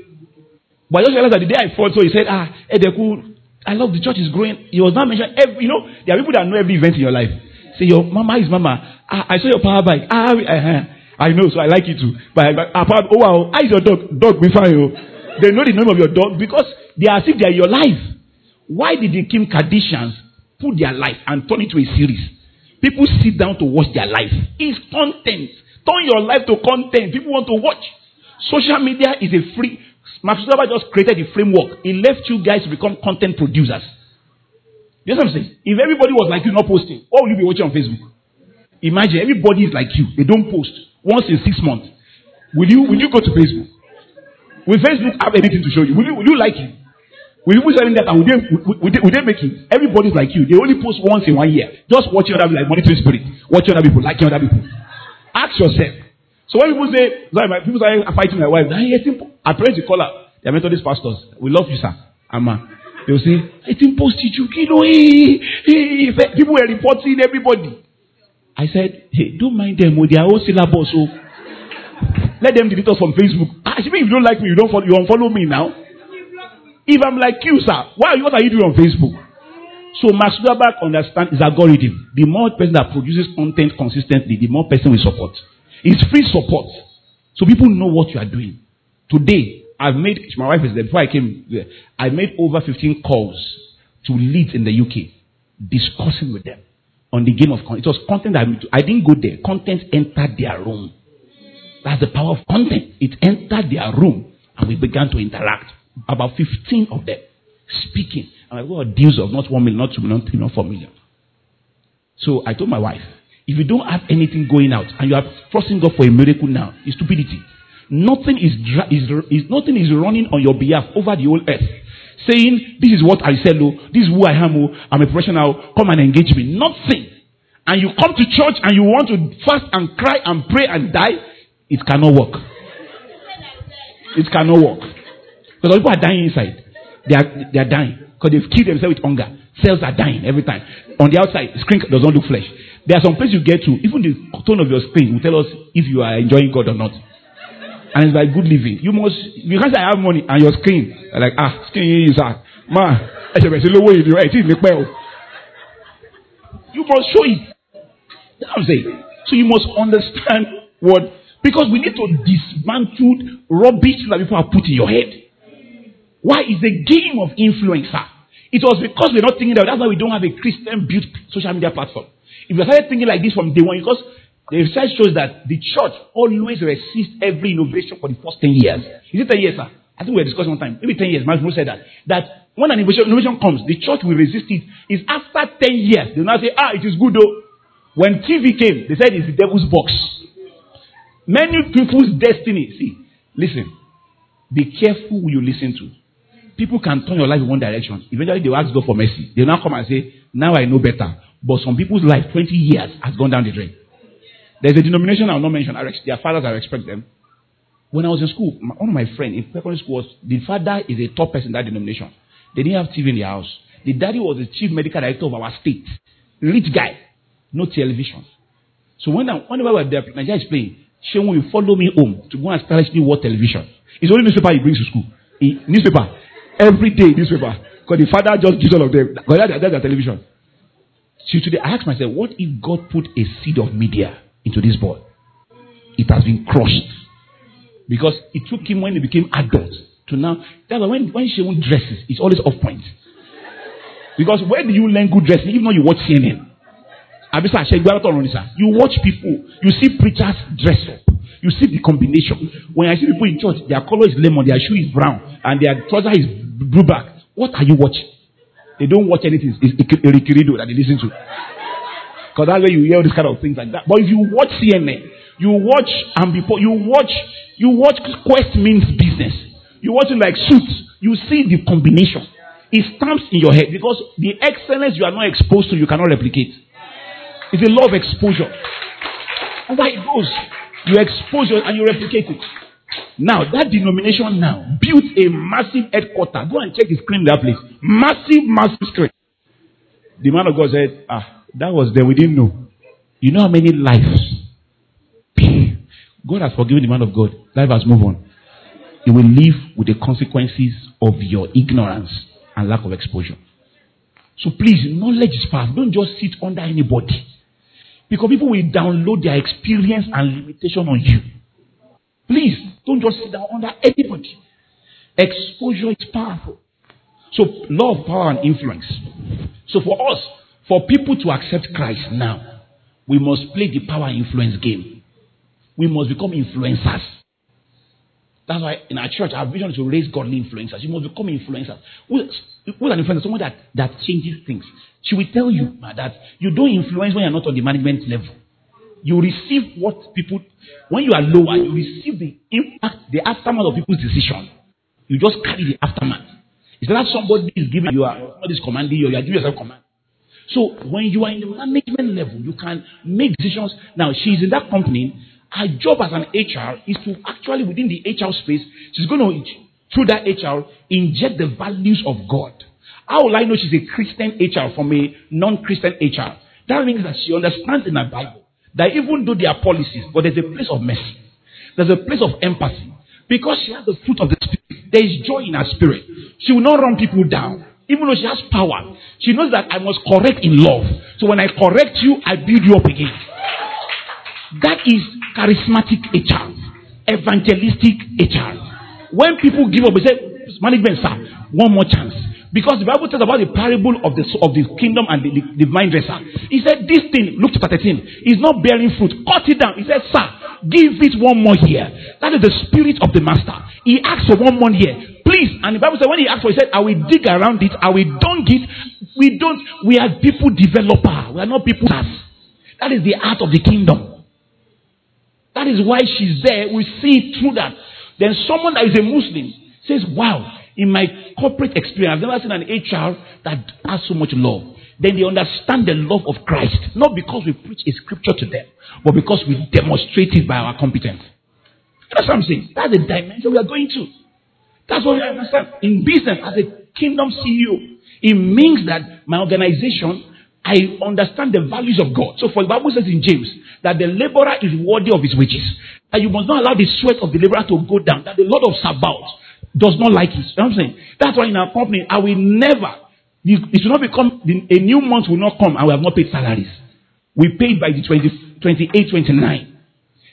But I just realized that the day I fought, so he said, ah, Edeku, I love the church is growing. He was not mentioned every, you know, there are people that know every event in your life. Say, your mama is mama. Ah, I saw your power bike. Ah, uh, I know, so I like it too. But, but apart, oh wow, how is your dog? Dog, be fine. Oh. They know the name of your dog because they are as if they are your life. Why did the Kim Kardashians put their life and turn it to a series? People sit down to watch their life. It's content. Turn your life to content. People want to watch. Social media is a free. Mark Zuckerberg just created the framework. He left you guys to become content producers. You know what I'm saying? If everybody was like you not posting, what will you be watching on Facebook? Imagine everybody is like you. They don't post once in six months. Will you will you go to Facebook? Will Facebook have anything to show you? Will you will you like it? Will you put something that will they, will, they, they make it? Everybody's like you. They only post once in one year. Just watching other people like monitoring spirit. Watching other people, liking other people. Ask yourself, so when people say, sorry, my, people I'm fighting my wife, I pray to call her. They are Methodist pastors. We love you, sir. Amma. They'll say, I think posted you, you know, hey, hey, people were reporting everybody. I said, hey, don't mind them with their own syllabus. So let them delete us from Facebook. Ah, if you don't like me, you don't follow, you unfollow me now. If I'm like you, sir, why, what are you doing on Facebook? So Mark Zuckerberg understands his algorithm. The more person that produces content consistently, the more person will support. It's free support. So people know what you are doing. Today, I've made, my wife is there, before I came there, I made over 15 calls to leads in the UK, discussing with them on the game of content. It was content that I, didn't go there. Content entered their room. That's the power of content. It entered their room and we began to interact. About 15 of them speaking. And I got oh, deals of not 1 million, not 2 million, not 3 million, 4 million. So I told my wife, if you don't have anything going out and you are trusting God for a miracle now, it's stupidity. Nothing is, is, is, nothing is running on your behalf over the whole earth. Saying, this is what I sell, oh, this is who I am, oh, I'm a professional, come and engage me. Nothing. And you come to church and you want to fast and cry and pray and die, it cannot work. It cannot work. Because people are dying inside. They are, they are dying. Because they've killed themselves with hunger. Cells are dying every time. On the outside, screen does not look flesh. There are some places you get to, even the tone of your screen will tell us if you are enjoying God or not. And it's like good living. You must, you can't say I have money and your screen, like, ah, screen is ah, man, you must show it. That's what I'm saying. So you must understand what, because we need to dismantle rubbish that people have put in your head. Why is the game of influencer? It was because we're not thinking that. That's why we don't have a Christian built social media platform. If we started thinking like this from day one, because the research shows that the church always resists every innovation for the first 10 years. Is it 10 years, sir? I think we were discussing one time. Maybe 10 years. My said that. That when an innovation, innovation comes, the church will resist it. It's after 10 years. They now say, ah, it is good though. When TV came, they said it's the devil's box. Many people's destiny. See, listen. Be careful who you listen to. People can turn your life in one direction. Eventually, they will ask God for mercy. They now come and say, now I know better. But some people's life, 20 years, has gone down the drain. There's a denomination I will not mention. Their fathers, I respect them. When I was in school, one of my friends in secondary school was the father is a top person in that denomination. They didn't have TV in their house. The daddy was the chief medical director of our state. Rich guy. No television. So when I, whenever we're there, Nigeria is playing, Shehu will follow me home to go and establish me what television. It's only newspaper he brings to school. He, newspaper. Every day newspaper. Because the father just gives all of them. Because that's their television. So today I ask myself, what if God put a seed of media into this boy? It has been crushed. Because it took him when he became adult to now. That's when, when Shemun dresses, it's always off point. Because where do you learn good dressing? Even though you watch CNN. You watch people, you see preachers dress up. You see the combination. When I see people in church, their color is lemon, their shoe is brown, and their trouser is blue back. What are you watching? They don't watch anything. It's Erikirido that they listen to. Because that's where you hear this kind of things like that. But if you watch CNN, you watch and before you watch, you watch Quest means business. You watch it like suits. You see the combination. It stamps in your head because the excellence you are not exposed to, you cannot replicate. It's a law of exposure. And why it goes. You expose and you replicate it. Now, that denomination now built a massive headquarters. Go and check the screen in that place. Massive, massive screen. The man of God said, Ah, that was there. We didn't know. You know how many lives? God has forgiven the man of God. Life has moved on. you will live with the consequences of your ignorance and lack of exposure. So please, knowledge is powerful. Don't just sit under anybody. Because people will download their experience and limitation on you. Please, don't just sit down under anybody. Exposure is powerful. So, love, power, and influence. So, for us, for people to accept Christ now, we must play the power influence game. We must become influencers. That's why in our church, our vision is to raise godly influencers. You must become influencers. Who's, an influencer? Someone that, that changes things. She will tell you that you don't influence when you're not on the management level. You receive what people, when you are lower, you receive the impact, the aftermath of people's decision. You just carry the aftermath. It's not somebody is giving you, somebody is commanding you, you are giving yourself command. So when you are in the management level, you can make decisions. Now she's in that company. Her job as an HR is to actually within the HR space, she's going to through that HR inject the values of God. How will I know she's a Christian HR from a non-Christian HR? That means that she understands in her Bible that even though there are policies, but there's a place of mercy, there's a place of empathy, because she has the fruit of the spirit. There is joy in her spirit. She will not run people down. Even though she has power, she knows that I must correct in love. So when I correct you, I build you up again. That is charismatic HR, evangelistic HR. When people give up, they say, management, sir, one more chance. Because the Bible tells about the parable of the, of the kingdom and the, the, the vine dresser. He said, This thing, Luke chapter 13, is not bearing fruit. Cut it down. He said, Sir, give it one more year. That is the spirit of the master. He asked for one more year. Please. And the Bible said, when he asked for he said, I will dig around it, I will dunk it. We don't, we are people developer. We are not people. That is the art of the kingdom. That is why she's there. We see through that. Then someone that is a Muslim says, Wow, in my corporate experience, I've never seen an HR that has so much love. Then they understand the love of Christ, not because we preach a scripture to them, but because we demonstrate it by our competence. That's what I'm saying. That's the dimension we are going to. That's what we understand. In business, as a kingdom CEO, it means that my organization, I understand the values of God. So, for the Bible says in James that the laborer is worthy of his wages. That you must not allow the sweat of the laborer to go down. That the Lord of Sabaoth does not like it. You know what I'm saying? That's why in our company, I will never, it should not become, a new month will not come and we have not paid salaries. We paid by the 20, 28, 29.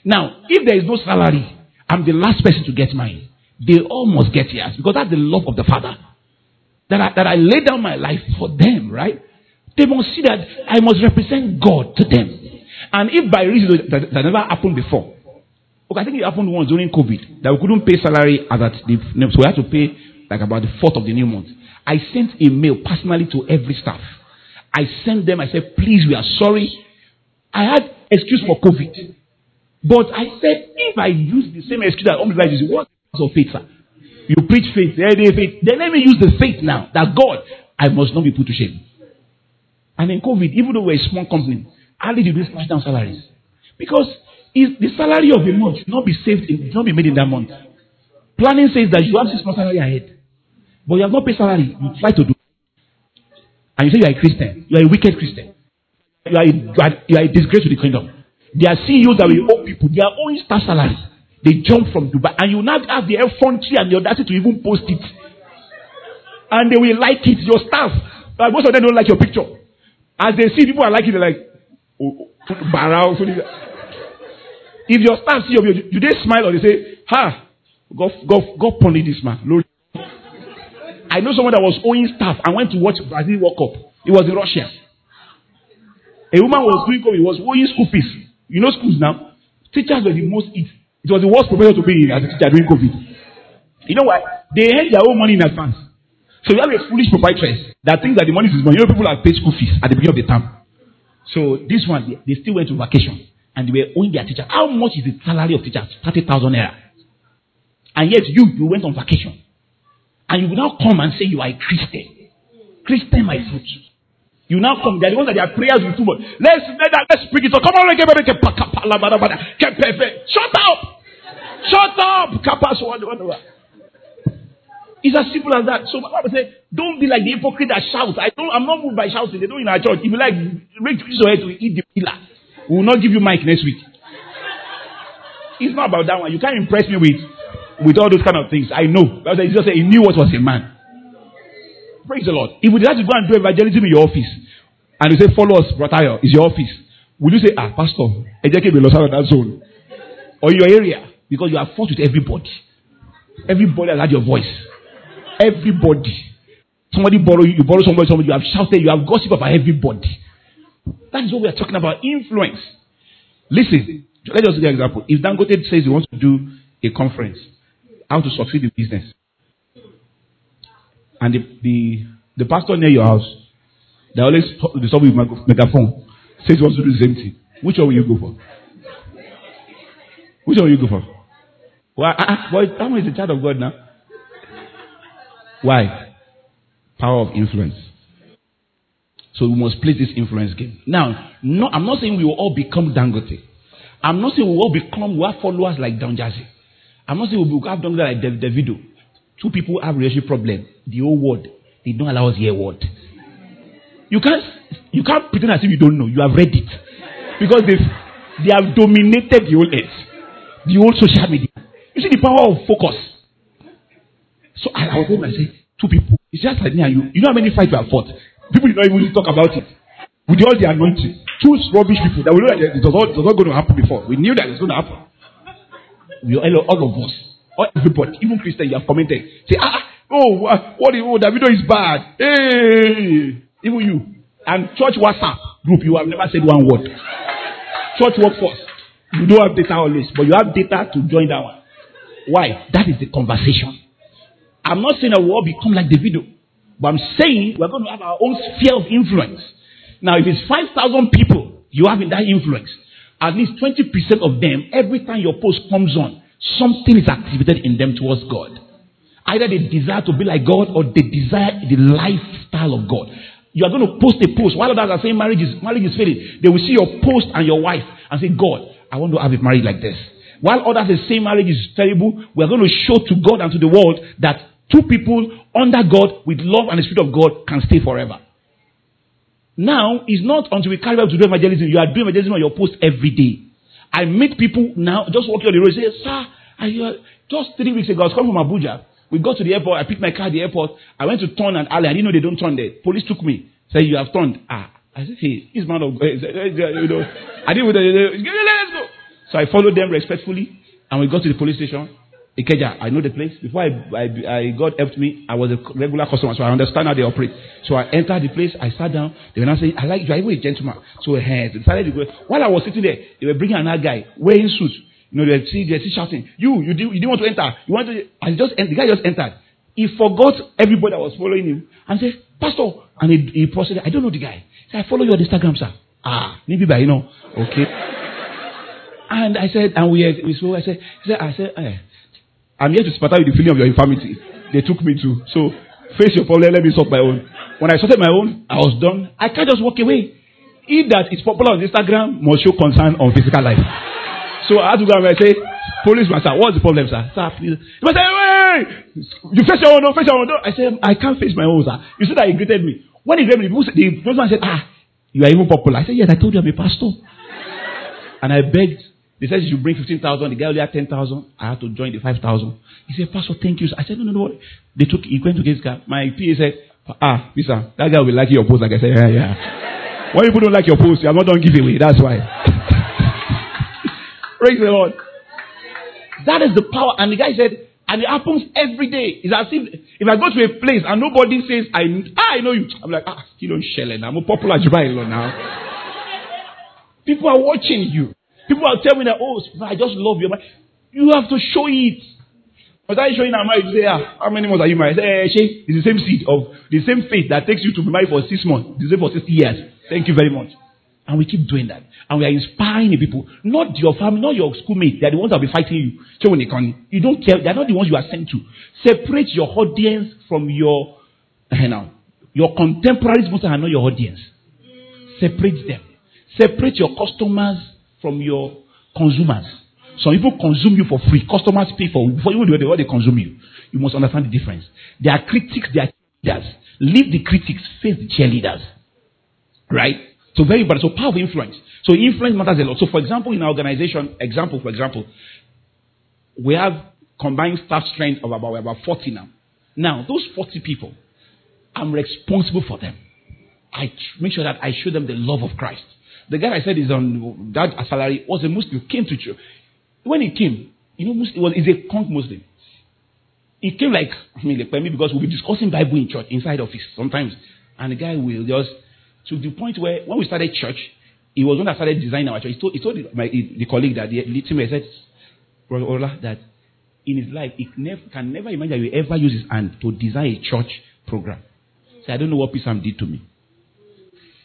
Now, if there is no salary, I'm the last person to get mine they all must get yes because that's the love of the Father. That I, that I lay down my life for them, right? They must see that I must represent God to them. And if by reason that, that never happened before, okay, I think it happened once during COVID that we couldn't pay salary at that, so we had to pay like about the fourth of the new month. I sent a mail personally to every staff. I sent them, I said, please, we are sorry. I had excuse for COVID. But I said, if I use the same excuse that like this, what of faith, sir. You preach faith, everyday faith. Then let me use the faith now that God, I must not be put to shame. And in COVID, even though we're a small company, how did you do down salaries? Because if the salary of a month not be saved, should not be made in that month. Planning says that you have six months salary ahead. But you have not paid salary, you try to do. And you say you are a Christian. You are a wicked Christian. You are a, you are, you are a disgrace to the kingdom. There are CEOs that will owe people their own staff salary. They jump from Dubai. And you now have the effrontery and the audacity to even post it. And they will like it. Your staff. But most of them don't like your picture. As they see people are liking they're like, oh, oh, If your staff see video, do they smile or they say, Ha, God, God, God punish this man. Lord. I know someone that was owing staff and went to watch Brazil World Cup. It was in Russia. A woman was doing COVID, was owing school fees. You know schools now? Teachers were the most eat. It was the worst professor to be as a teacher during COVID. You know why? They had their own money in advance. So you have a foolish proprietress that thinks that the money is money. You know, people have paid school fees at the beginning of the term. So this one, they, they still went to vacation and they were owing their teacher. How much is the salary of teachers? 30,000 naira. And yet you, you went on vacation. And you will now come and say you are a Christian. Christian, my fruit. You now come, they're the ones that their prayers will too much. Let's let that, let's speak it. So come on, perfect. Shut up! Shut up! It's as simple as that. So my Bible says, don't be like the hypocrite that shouts. I don't I'm not moved by shouting. They don't in our church. If you like raise your head to eat the pillar, we will not give you mic next week. It's not about that one. You can't impress me with with all those kind of things. I know. That's Jesus said he knew what was a man. Praise the Lord. If we decide to go and do evangelism in your office, and you say, follow us, brother, is your office, will you say, ah, pastor, Ejeke be lost out that zone? Or your area? Because you have fought with everybody. Everybody has had your voice. Everybody. Somebody borrow you, you borrow somebody, somebody, you have shouted, you have gossip about everybody. That is what we are talking about. Influence. Listen, let us give an example. If Dangote says he wants to do a conference, how to succeed in business, and the, the, the pastor near your house, they always the stop with megaphone, says he wants to do the same thing. Which one will you go for? Which one will you go for? Why? Uh, uh, boy, is a child of God now. Why? Power of influence. So we must play this influence game. Now, no, I'm not saying we will all become Dangote. I'm not saying we will all become, we have followers like Don Jazzy. I'm not saying we have done like Davido. Two people have relationship problem. The whole world, they don't allow us hear word. You can't, you can't pretend as if you don't know. You have read it. Because they have dominated the whole earth. The whole social media. You see the power of focus. So I, I was able to say, two people. It's just like me and you. You know how many fights we have fought? People did not even talk about it. With all the anointing. Choose rubbish people that we know that it was, not, it was not going to happen before. We knew that it was going to happen. We all, all of us. All everybody. Even Christians, you have commented. Say, ah, ah oh, what, oh, Davido is bad. Hey. Even you. And church WhatsApp group, you have never said one word. Church workforce. You don't have data always, but you have data to join that one. Why? That is the conversation. I'm not saying that we all become like Davido. But I'm saying we're going to have our own sphere of influence. Now, if it's 5,000 people you have in that influence, at least 20% of them, every time your post comes on, something is activated in them towards God. Either they desire to be like God or they desire the lifestyle of God. You are going to post a post. While others are saying marriage is, marriage is failing, they will see your post and your wife and say, God, I want to have a marriage like this. While others are saying marriage is terrible, we are going to show to God and to the world that two people under God with love and the Spirit of God can stay forever. Now, it's not until we carry out to do evangelism. You are doing evangelism on your post every day. I meet people now, just walking on the road, say, Sir, I, uh, just three weeks ago, I was coming from Abuja. We got to the airport. I picked my car at the airport. I went to turn and alley. I didn't know they don't turn there. Police took me. Said, You have turned. Ah. I said, Hey, this man of God. You know, I didn't. Let's go. So I followed them respectfully. And we got to the police station. Ikeja, I know the place. Before I, I, I, God helped me, I was a regular customer, so I understand how they operate. So I entered the place, I sat down. They were now saying, I like you, are even a gentleman. So hey, they decided to go. While I was sitting there, they were bringing another guy wearing suits. You know, they see, they were see shouting, you, you, did, you didn't want to enter. You want to, I just, the guy just entered. He forgot everybody that was following him and said, Pastor, and he, he proceeded, I don't know the guy. He said, I follow you on Instagram, sir. Ah, maybe by, you know, okay. and I said, and we, we spoke, I said, I said, I said, eh. I'm here to spatter you the feeling of your infirmity. They took me to. So face your problem, let me solve my own. When I sorted my own, I was done. I can't just walk away. If that is popular on Instagram must show concern on physical life. So I had to go and say, policeman, sir, what's the problem, sir? Sir, please. He say, hey, you face your own, no, face your own. No. I said, I can't face my own, sir. You see that he greeted me. When he greeted me, the policeman said, ah, you are even popular. I said, yes, I told you I'm a pastor. And I begged they said you should bring 15,000. The guy only had 10,000. I had to join the 5,000. He said, Pastor, thank you. I said, no, no, no. They took, he went to his car. My PA said, ah, listen, that guy will like your post. Like I said, yeah, yeah. When people don't like your post, you have not done giveaway. That's why. Praise the Lord. That is the power. And the guy said, and it happens every day. It's as if if I go to a place and nobody says I ah, I know you. I'm like, ah, you don't shell it. I'm a popular driver now. People are watching you. People are telling me that, oh, I just love you. You have to show it. But I showing our marriage, you say, ah, how many months are you married? say, eh, she, it's the same seed of the same faith that takes you to be married for six months, the same for 60 years. Thank you very much. And we keep doing that. And we are inspiring the people. Not your family, not your schoolmates. They are the ones that will be fighting you. So when they come, you don't care. They are not the ones you are sent to. Separate your audience from your, uh, now, your contemporaries most are not your audience. Separate them. Separate your customers from your consumers. Some people consume you for free. Customers pay for before you do what they consume you. You must understand the difference. They are critics, they are cheerleaders. Leave the critics, face the cheerleaders. Right? So very important. So power of influence. So influence matters a lot. So for example, in our organization, example for example, we have combined staff strength of about, about 40 now. Now, those 40 people, I'm responsible for them. I make sure that I show them the love of Christ. The guy I said is on that salary was a Muslim, came to church. When he came, you know, Muslim, was, he's a conk Muslim. He came like, I mean, like, me because we'll be discussing Bible in church, inside office sometimes. And the guy will just, to the point where, when we started church, he was one that started designing our church. He told, he told my, the colleague that, the teammate said, Brother Ola, that in his life, he never, can never imagine that he ever use his hand to design a church program. So I don't know what Pisam did to me.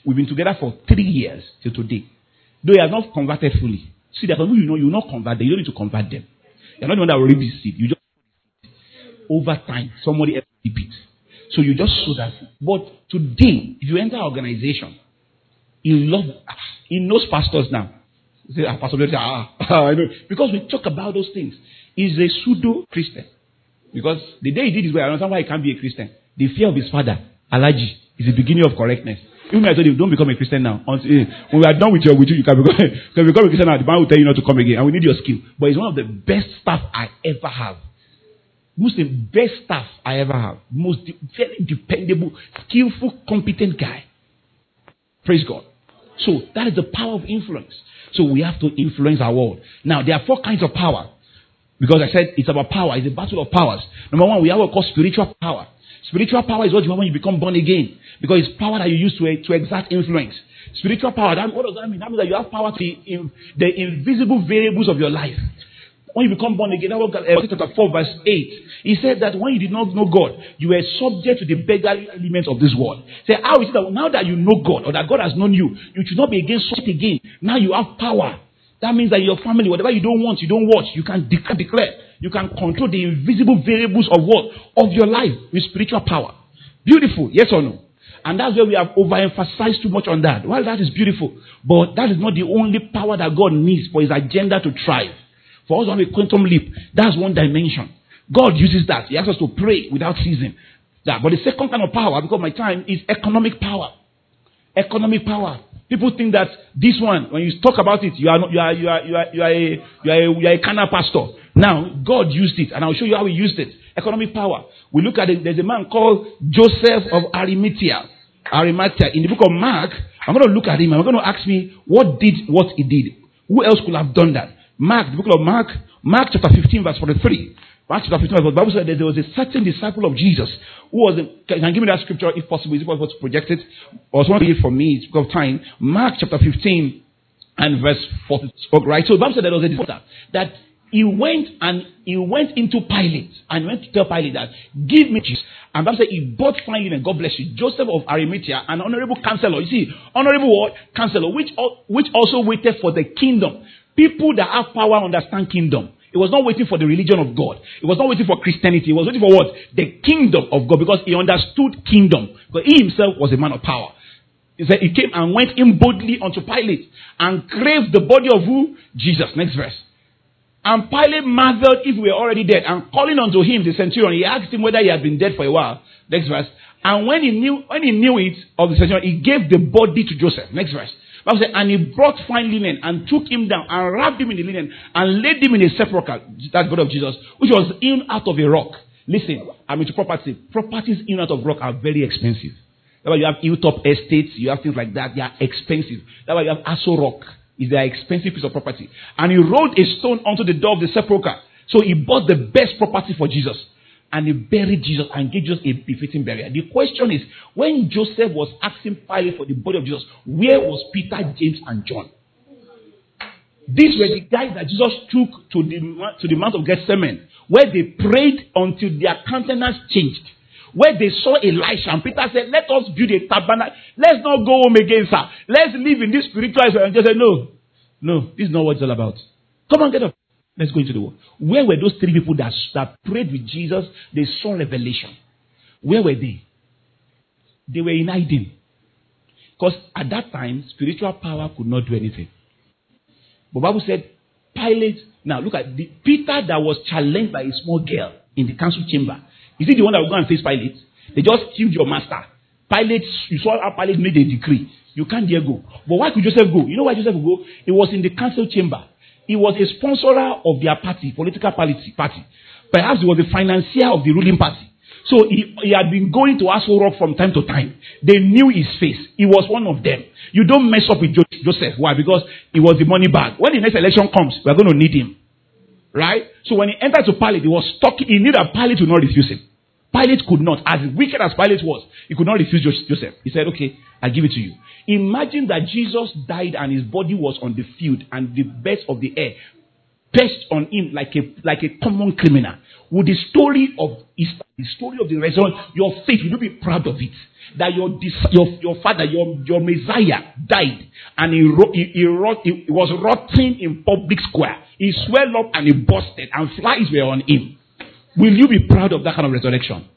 We've been together for three years till today. Though he has not converted fully. See, there are people you know, you will not convert them. You don't need to convert them. You're not the one that will reap the seed. You just over time, somebody else repeat. So you just sow that. But today, if you enter an organization, he love, he knows pastors now. He ah, Pastor, ah, I know. Because we talk about those things. He's a pseudo Christian. Because the day he did his way, I understand why he can't be a Christian. The fear of his father, Alaji, is the beginning of correctness. May I told you, don't become a Christian now. Eh, when we are done with your with you, you can become, can become a Christian now. The Bible will tell you not to come again. And we need your skill. But it's one of the best staff I ever have. Muslim, best staff I ever have. Most de- very dependable, skillful, competent guy. Praise God. So that is the power of influence. So we have to influence our world. Now there are four kinds of power. Because I said it's about power. It's a battle of powers. Number one, we have what we call spiritual power. Spiritual power is what you have when you become born again. Because it's power that you use to, eh, to exert influence. Spiritual power, that, what does that mean? That means that you have power to the, the invisible variables of your life. When you become born again, that was chapter 4, verse 8. He said that when you did not know God, you were subject to the beggarly elements of this world. Say, how is it that now that you know God, or that God has known you, you should not be against subject again? Now you have power. That means that your family, whatever you don't want, you don't watch, you can declare. You can control the invisible variables of what? Of your life with spiritual power. Beautiful, yes or no? And that's where we have overemphasized too much on that. Well, that is beautiful. But that is not the only power that God needs for his agenda to thrive. For us have a quantum leap, that's one dimension. God uses that. He asks us to pray without ceasing. That. But the second kind of power, because my time, is economic power. Economic power. People think that this one, when you talk about it, you are not, you are you are you are you are a you are a, you are a carnal pastor. Now God used it, and I'll show you how He used it. Economic power. We look at it. There's a man called Joseph of Arimathea. Arimathea in the book of Mark. I'm going to look at him. I'm going to ask me what did what he did. Who else could have done that? Mark, the book of Mark, Mark chapter 15, verse 43. Mark chapter 15, the Bible said that there was a certain disciple of Jesus who was, can, can give me that scripture if possible? Is it possible to project it? Or someone read it for me, it's because of time. Mark chapter 15 and verse 40. Right? So the Bible said that there was a disciple that he went and he went into Pilate and went to tell Pilate that, give me Jesus. And Bible said he bought fine linen, God bless you, Joseph of Arimathea, an honorable counselor. You see, honorable what? Counselor, which, which also waited for the kingdom. People that have power understand kingdom. He was not waiting for the religion of God. He was not waiting for Christianity. He was waiting for what? The kingdom of God because he understood kingdom. Because he himself was a man of power. He said he came and went in boldly unto Pilate and craved the body of who? Jesus. Next verse. And Pilate marveled if we were already dead. And calling unto him, the centurion, he asked him whether he had been dead for a while. Next verse. And when he knew, when he knew it of the centurion, he gave the body to Joseph. Next verse. Bible and he brought fine linen and took him down and wrapped him in the linen and laid him in a sepulchre, that God of Jesus, which was in out of a rock. Listen, I'm into property. Properties in out of rock are very expensive. That's why you have hilltop estates, you have things like that, they are expensive. That's why you have Aso Rock, is an expensive piece of property. And he rolled a stone onto the door of the sepulchre. So he bought the best property for Jesus and he buried Jesus and gave Jesus a befitting burial. The question is, when Joseph was asking Pilate for the body of Jesus, where was Peter, James, and John? These were the guys that Jesus took to the, to the Mount of Gethsemane, where they prayed until their countenance changed. Where they saw Elisha, and Peter said, Let us build a tabernacle. Let's not go home again, sir. Let's live in this spiritual. And just said, No, no, this is not what it's all about. Come on, get up. Let's go into the world. Where were those three people that, that prayed with Jesus? They saw revelation. Where were they? They were in hiding. Because at that time, spiritual power could not do anything. But Bible said, Pilate, now look at the Peter that was challenged by a small girl in the council chamber. Is he the one that will go and face Pilate? They just killed your master. Pilate, you saw how Pilate made a decree. You can't dare go. But why could Joseph go? You know why Joseph would go? He was in the council chamber. He was a sponsor of their party, political party. party. Perhaps he was the financier of the ruling party. So he, he had been going to Aso Rock from time to time. They knew his face. He was one of them. You don't mess up with Joseph. Why? Because he was the money bag. When the next election comes, we are going to need him. Right? So when he entered to Pilate, he was stuck. He knew that Pilate would not refuse him. Pilate could not. As wicked as Pilate was, he could not refuse Joseph. He said, Okay, I'll give it to you. Imagine that Jesus died and his body was on the field and the birds of the air perched on him like a, like a common criminal. Would the story of Easter, the story of the resurrection, your faith, will you be proud of it? That your, your, your father, your, your Messiah died and he, he, he, he, he was rotting in public square. He swelled up and he busted and flies were on him. Will you be proud of that kind of resurrection?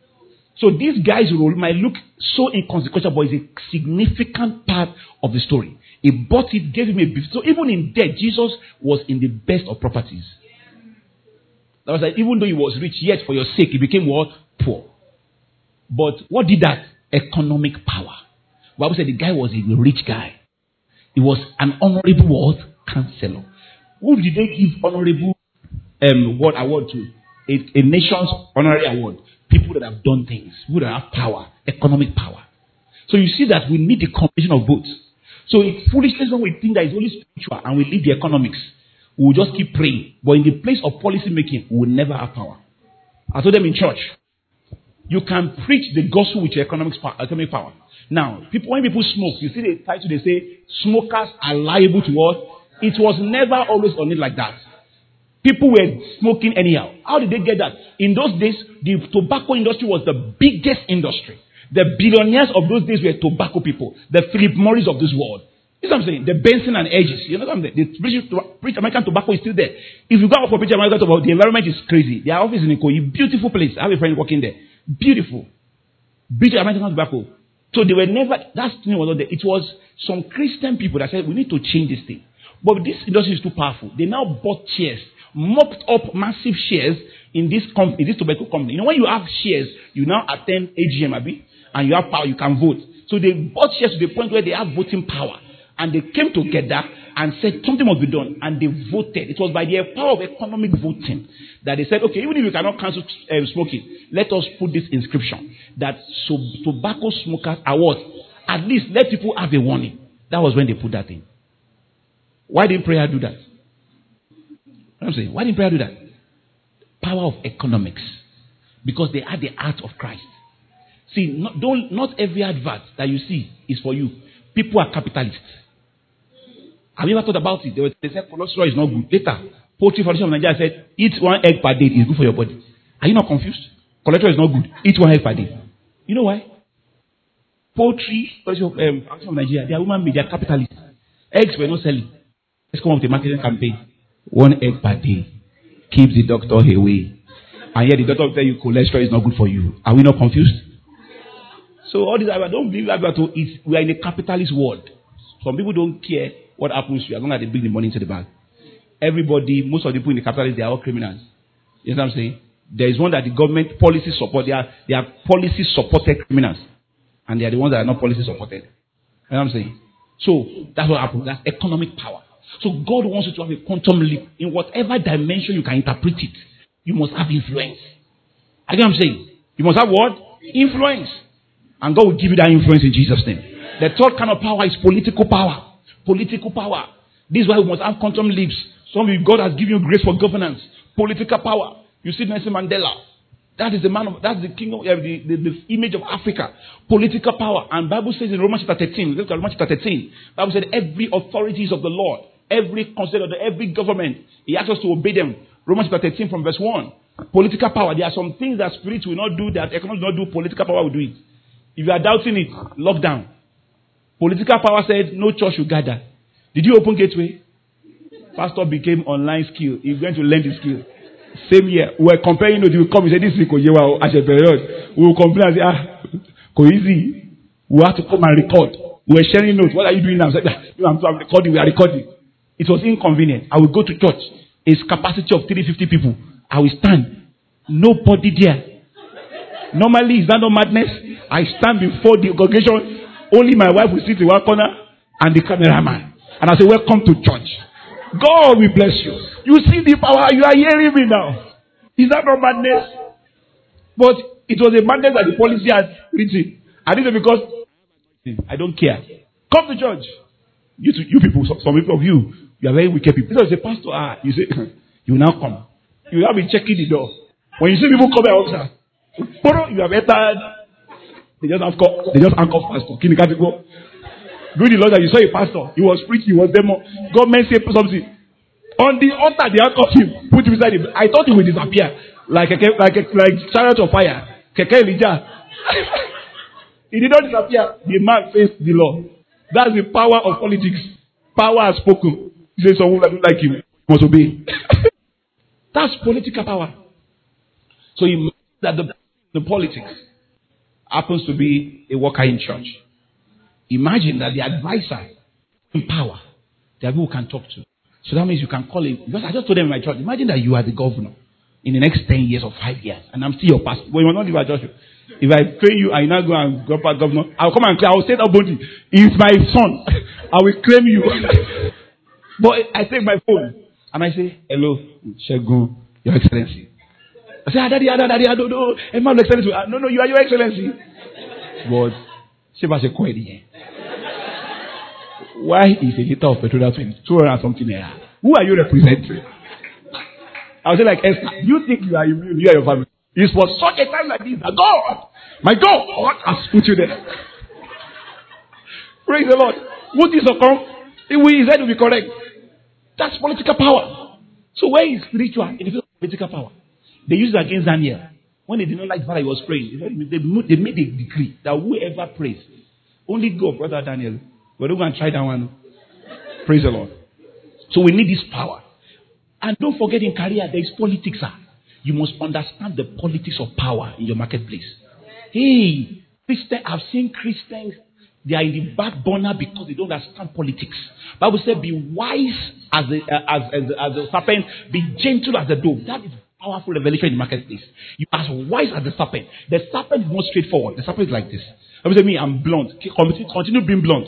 So this guy's role might look so inconsequential, but it's a significant part of the story. He bought it, gave him a gift. So even in death, Jesus was in the best of properties. That was like, even though he was rich, yet for your sake, he became what? Poor. But what did that? Economic power. Bible said the guy was a rich guy. He was an honorable what? Counselor. Who did they give honorable um, what award to? A, a nation's honorary award. People that have done things, people that have power, economic power. So you see that we need the combination of both. So it's foolishness when we think that it's only spiritual and we leave the economics. We will just keep praying. But in the place of policy making, we will never have power. I told them in church, you can preach the gospel with your economic power. Now, people, when people smoke, you see the title, they say, smokers are liable to what? It was never always on it like that. People were smoking anyhow. How did they get that? In those days, the tobacco industry was the biggest industry. The billionaires of those days were tobacco people. The Philip Morris of this world. You know what I'm saying? The Benson and Hedges. You know what I'm saying? The British, British American tobacco is still there. If you go out for British American tobacco, the environment is crazy. Their office in Ikoyi, beautiful place. I have a friend working there. Beautiful. British American tobacco. So they were never, that thing was not there. It was some Christian people that said, we need to change this thing. But this industry is too powerful. They now bought shares, mopped up massive shares in this company, this tobacco company. You know, when you have shares, you now attend AGM, and you have power, you can vote. So they bought shares to the point where they have voting power. And they came together and said something must be done. And they voted. It was by the power of economic voting that they said, okay, even if you cannot cancel uh, smoking, let us put this inscription that so tobacco smokers are what? At least let people have a warning. That was when they put that in. Why didn't prayer do that? I'm saying, why didn't prayer do that? Power of economics. Because they had the art of Christ. See, not, don't, not every advert that you see is for you. People are capitalists. Have you ever thought about it? They, were, they said cholesterol is not good. Later, Poultry Foundation of Nigeria said, eat one egg per day is good for your body. Are you not confused? Cholesterol is not good. Eat one egg per day. You know why? Poultry Foundation um, of Nigeria, they are women made, they are capitalists. Eggs were not selling. Let's come up with a marketing campaign. One egg per day keeps the doctor away. And yet the doctor will tell you cholesterol is not good for you. Are we not confused? So all this, I don't believe that we are in a capitalist world. Some people don't care what happens to you long as they bring the money into the bank. Everybody, most of the people in the capitalist, they are all criminals. You know what I'm saying? There is one that the government policy support. They are, they are policy supported criminals. And they are the ones that are not policy supported. You know what I'm saying? So that's what happens. That's economic power. So God wants you to have a quantum leap. In whatever dimension you can interpret it, you must have influence. I get what I'm saying? You must have what? Influence. And God will give you that influence in Jesus' name. The third kind of power is political power. Political power. This is why we must have quantum leaps. Some of you, God has given you grace for governance. Political power. You see Nelson Mandela. That is the man of, that's the king of, the, the, the, image of Africa. Political power. And Bible says in Romans chapter 13, look at Romans chapter 13. Bible said every authority is of the Lord. Every consider every government. He asks us to obey them. Romans chapter 13 from verse 1. Political power. There are some things that spirit will not do that economics will not do. Political power will do it. If you are doubting it, lockdown. Political power said no church should gather. Did you open gateway? Pastor became online skill. He went to learn the skill. Same year. We were comparing notes. You come, and say, this as a period. We will complain and say, ah, easy. We have to come and record. We were sharing notes. What are you doing now? I said, ah, I'm, I'm recording. We are recording. It was inconvenient. I will go to church. It's capacity of 350 people. I will stand. Nobody there. Normally, is that not madness? I stand before the congregation. Only my wife will sit in one corner and the cameraman. And I say, Welcome to church. God will bless you. You see the power. You are hearing me now. Is that not madness? But it was a madness that the policy had written. I did it because I don't care. Come to church. You, to, you people, some people of you, you are very wicked people. So a pastor, ah, you say, you now come. You have been checking the door. When you see people come out, you have entered. They just have they just handcuff pastor. Kini go. During the Lord that you saw a pastor, he was preaching, he was demo. Government say something. On the altar, they handcuff him, put him inside him. I thought he would disappear like a, like like chariot of fire. Keke Elijah. he did not disappear. The man faced the law. That's the power of politics. Power has spoken. He says someone don't like him must obey. That's political power. So you that the, the politics happens to be a worker in church. Imagine that the advisor in power, the people can talk to. So that means you can call him. Because I just told them in my church, imagine that you are the governor in the next 10 years or 5 years, and I'm still your pastor. But you will not a judgment. If I train you I now go and go back governor, I'll come and claim, I'll say that body. He's my son. I will claim you. but I take my phone and I say, Hello, Shegun, Your Excellency. I say, ah, Daddy, ah, Daddy, I don't know. Emma, Excellency. Ah, no, no, you are Your Excellency. But, bá ṣe kọ́ ẹ nìyẹn? Why is a liter of petrol that two hundred something naira? Who are you representing? I was like, Esther, you think you are immune, you and your family. It's for such a time like this that God, my God, what has put you there. Praise the Lord. Would this occur? His head will be correct. That's political power. So where is spiritual in the field of political power? They used it against Daniel. When they did not like the father he was praying, they made a decree that whoever prays, only go, brother Daniel. We're not going to try that one. Praise the Lord. So we need this power. And don't forget in career, there is politics. Sir. You must understand the politics of power in your marketplace. Hey, Christian, I've seen Christians, they are in the back burner because they don't understand politics. Bible said, be wise as a, as, as, as a serpent, be gentle as a dove. That is powerful revelation in the marketplace. You are as wise as the serpent. The serpent is not straightforward. The serpent is like this. Bible said, me, I'm blunt. Continue being blunt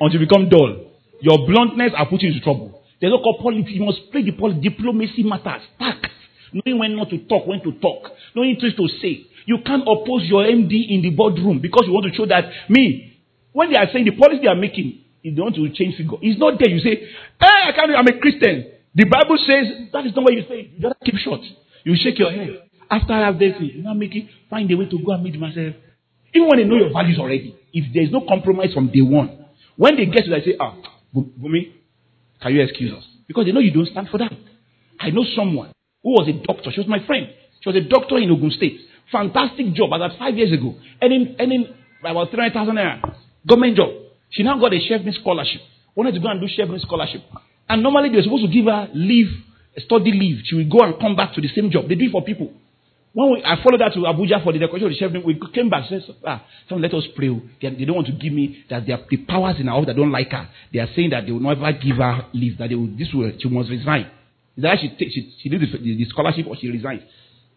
until you become dull. Your bluntness will put you into trouble. There's no call politics. You must play the politics. Diplomacy matters. Tact. Knowing when not to talk, when to talk. Knowing things to say. You can't oppose your MD in the boardroom because you want to show that me. When they are saying the policy they are making, if they want to change figure, it's not there. You say, Hey, I can't, I'm a Christian. The Bible says that is not what you say. You just keep short. You shake your head. After I have this, you now make it find a way to go and meet myself. Even when they know your values already, if there is no compromise from day one, when they get to that, say, ah, Bumi, can you excuse us? Because they know you don't stand for that. I know someone who was a doctor. She was my friend. She was a doctor in Ogun State. Fantastic job. At five years ago. Earning, earning about 300,000 naira. Government job. She now got a Chevron scholarship. Wanted to go and do Chevron scholarship. And normally they're supposed to give her leave, study leave. She will go and come back to the same job. They do it for people. When we, I followed her to Abuja for the decoration of the Chevron, we came back. Said, ah, someone let us pray. They, they, don't want to give me that they are, the powers in our office that don't like her. They are saying that they will never give her leave. That they will, this will, she must resign. That she, she, she did the, the, scholarship or she resigned.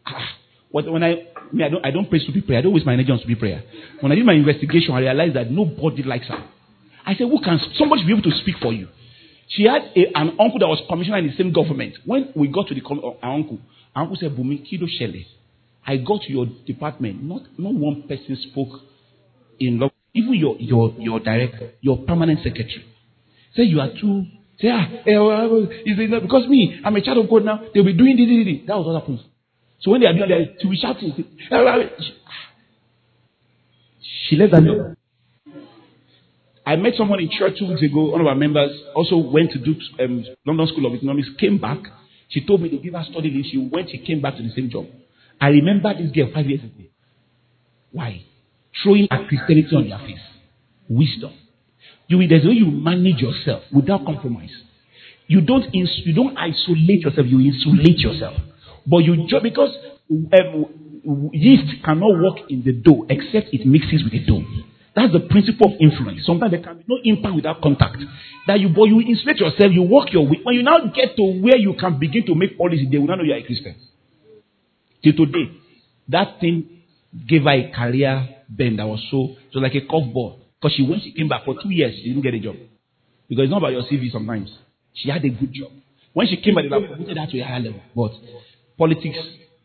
Ah, when I, I don't, I don't pray stupid prayer. I don't waste my energy on stupid prayer. When I did my investigation, I realized that nobody likes her. I said, who can, somebody should be able to speak for you. She had a, an uncle that was commissioner in the same government. When we got to the our uncle, our uncle said, Bumi, kido shele. I got to your department. Not, not one person spoke in love. Even your, your, your director, your permanent secretary. Say you are too. Say, ah, eh, well, is it because me, I'm a child of God now. They'll be doing this, this, this. That was what happens. So when they are doing that, she will shout. She let them know. I met someone in church two weeks ago. One of our members also went to do um, London School of Economics. Came back. She told me they give her study leave. She went. She came back to the same job. I remember this girl five years ago. Why? Throwing a Christianity on their face. Wisdom. You, there's a way you manage yourself without compromise. You don't, ins- you don't isolate yourself, you insulate yourself. But you just, because um, yeast cannot work in the dough except it mixes with the dough. That's the principle of influence. Sometimes there can be no impact without contact. That you, but you insulate yourself, you walk your way. When you now get to where you can begin to make policy, they will not know you are a Christian. Till today, that thing gave her a career bend that was so, was like a curveball. Because she, when she came back for two years, she didn't get a job. Because it's not about your CV sometimes. She had a good job. When she came back, they promoted her to a higher level. But politics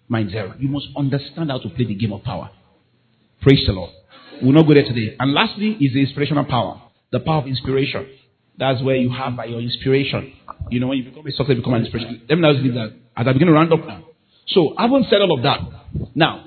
mind zero. You must understand how to play the game of power. Praise the Lord. We'll not go there today. And lastly is the inspirational power. The power of inspiration. That's where you have by your inspiration. You know, when you become a success, you become an inspiration. Let me now leave that. As I begin to round up now. So, I haven't said all of that. Now,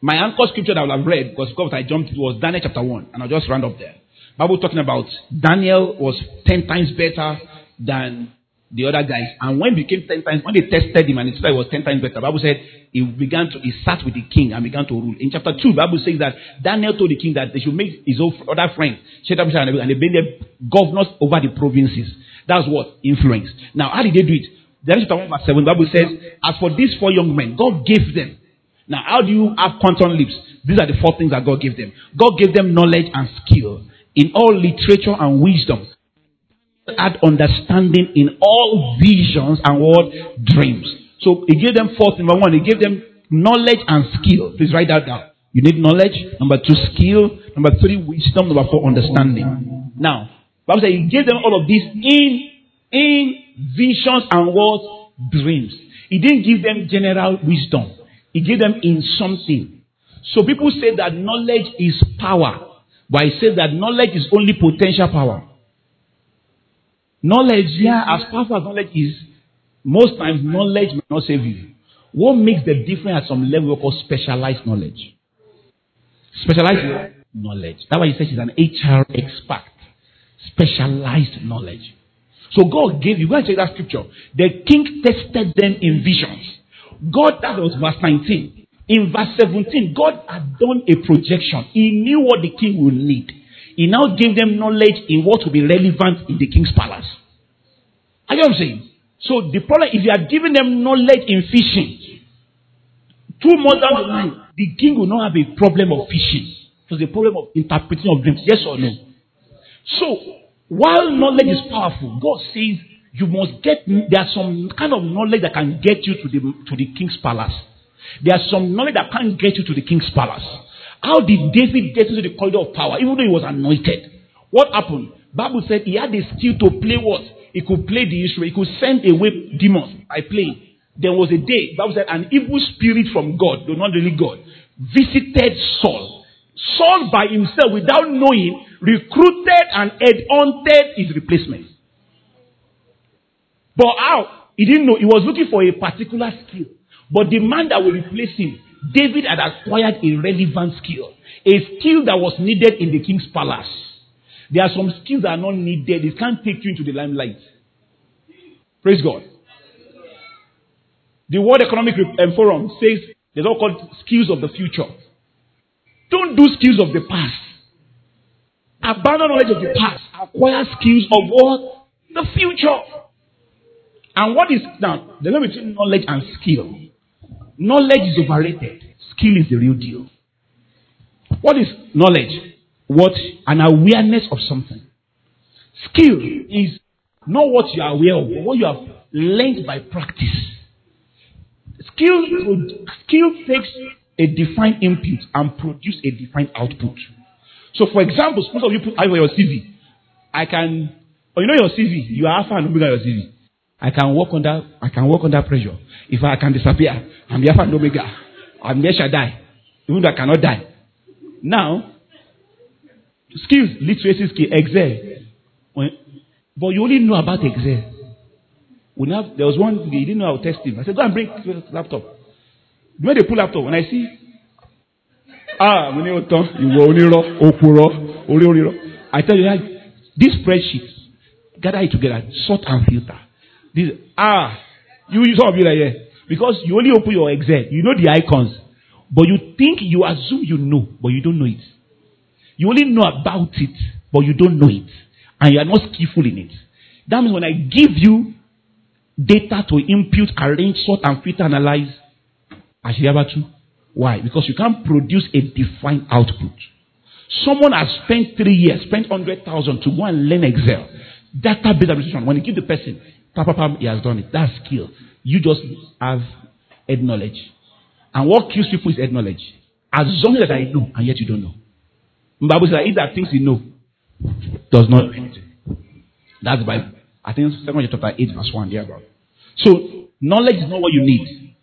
my anchor scripture that I will have read, because of I jumped, was Daniel chapter 1. And I'll just round up there. Bible talking about Daniel was 10 times better than the other guys. And when he became 10 times, when they tested him and his life was 10 times better, Bible said he began to, he sat with the king and began to rule. In chapter 2, Bible says that Daniel told the king that they should make his own other friends, Shadrach, and they made them governors over the provinces. That's what? Influence. Now, how did they do it? Daniel chapter 1 verse 7, Bible says, as for these four young men, God gave them. Now, how do you have quantum leaps? These are the four things that God gave them. God gave them knowledge and skill in all literature and wisdom had understanding in all visions and what dreams. So he gave them fourth number one, he gave them knowledge and skill. Please write that down. You need knowledge. Number two, skill. Number three, wisdom. Number four, understanding. Now, Bible says he gave them all of this in in visions and what dreams. He didn't give them general wisdom. He gave them in something. So people say that knowledge is power, but I say that knowledge is only potential power. Knowledge, yeah, as powerful as knowledge is, most times knowledge may not save you. What makes the difference at some level called specialized knowledge? Specialized knowledge. That's why he says he's an HR expert. Specialized knowledge. So God gave you, go and check that scripture. The king tested them in visions. God, that was verse 19. In verse 17, God had done a projection. He knew what the king would need. He now gave them knowledge in what will be relevant in the king's palace. Are you what I'm saying? So the problem, if you are giving them knowledge in fishing, two months down the line, the king will not have a problem of fishing. It was a problem of interpreting of dreams. Yes or no? So, while knowledge is powerful, God says you must get, there's some kind of knowledge that can get you to the, to the king's palace. There's some knowledge that can't get you to the king's palace. How did David get into the corridor of power, even though he was anointed? What happened? Bible said he had the skill to play what? He could play the instrument. He could send away demons by playing. There was a day, Bible said, an evil spirit from God, though not really God, visited Saul. Saul by himself, without knowing, recruited and headhunted his replacement. But how? He didn't know. He was looking for a particular skill. But the man that will replace him David had acquired a relevant skill, a skill that was needed in the king's palace. There are some skills that are not needed, it can't take you into the limelight. Praise God. The World Economic um, Forum says there's all called skills of the future. Don't do skills of the past. Abandon knowledge of the past. Acquire skills of what? The future. And what is now? The difference between knowledge and skill. Knowledge is overrated. Skill is the real deal. What is knowledge? What? An awareness of something. Skill is not what you are aware of, but what you have learned by practice. Skill, skill takes a defined input and produce a defined output. So, for example, suppose you put over your CV. I can, or you know your CV, you are alpha and omega your CV. I can work under, I can work under pressure. If I can disappear, I'm Alpha and Omega. I'm the die. Even though I cannot die. Now, skills, literacy skill, Excel. But you only know about Excel. We have, there was one, he didn't know how to test him. I said, go and bring laptop. When they pull laptop, when I see, ah, mo ní o tán, ìwọ onírọ́, òpùrọ́, orí onírọ́. I tell you that this spreadsheet, gather it together, sort and filter. This, ah, you, some of you like here. Because you only open your Excel, you know the icons. But you think, you assume you know, but you don't know it. You only know about it, but you don't know it. And you are not skillful in it. That means when I give you data to impute, arrange, sort, and filter, analyze, I should ever to. Why? Because you can't produce a defined output. Someone has spent three years, spent 100,000 to go and learn Excel. Database administration. When you give the person, papa, papa, he has done it. That's skill. You just have head knowledge. And what kills people is head knowledge. As long as I know, and yet you don't know. Bible says that he that thinks he know does not know anything. That's the Bible. I think Second chapter 8, verse 1, there, bro. So knowledge is not what you need.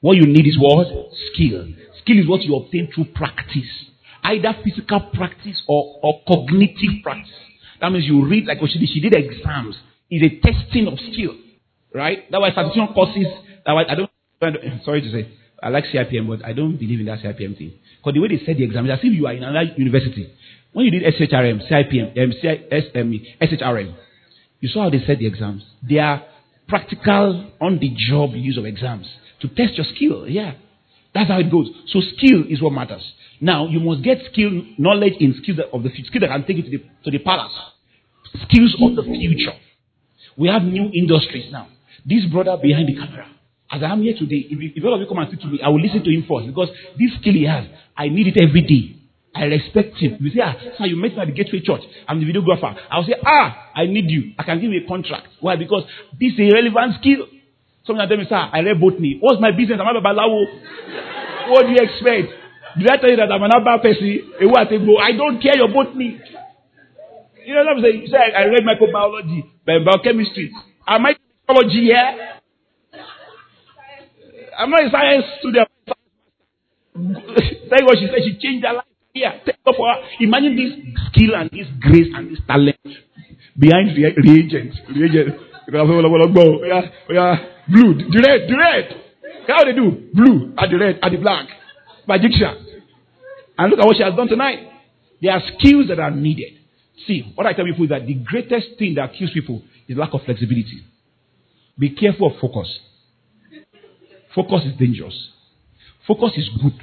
What you need is what? Skill. Skill is what you obtain through practice. Either physical practice or, or cognitive practice. That means you read like what she did. She did exams. It's a testing of skill. Right? That was certification courses. That was, I don't, sorry to say, I like CIPM, but I don't believe in that CIPM thing. Because the way they set the exam is as if you are in another university. When you did SHRM, CIPM, um, CISM, SHRM, you saw how they set the exams. They are practical, on the job use of exams to test your skill. Yeah. That's how it goes. So skill is what matters. Now you must get skill, knowledge in skill of the skill that can take you to the to the palace. Skills of the future. We have new industries now. This brother behind the camera, as I am here today, if, if all of you come and speak to me, I will listen to him first because this skill he has, I need it every day. I respect him. You say, ah, sir, you met me at the Gateway Church. I'm the videographer. I'll say, ah, I need you. I can give you a contract. Why? Because this is a relevant skill. Someone tell me, sir, I read botany. What's my business? I'm a babalawo. what do you expect? Did I tell you that I'm an Abba person? I don't care your botany. You know what I'm saying? You say, I read microbiology, but biochemistry. Am I biology here? I'm not a science student. You what she said. She changed her life. Yeah, take off for her. Imagine this skill and this grace and this talent behind the reagents. Reagents. Yeah, yeah. Blue, red, the red. How they do? Blue and the red and the black. Magician. And look at what she has done tonight. There are skills that are needed. See, what I tell people is that the greatest thing that kills people is lack of flexibility. Be careful of focus. Focus is dangerous. Focus is good.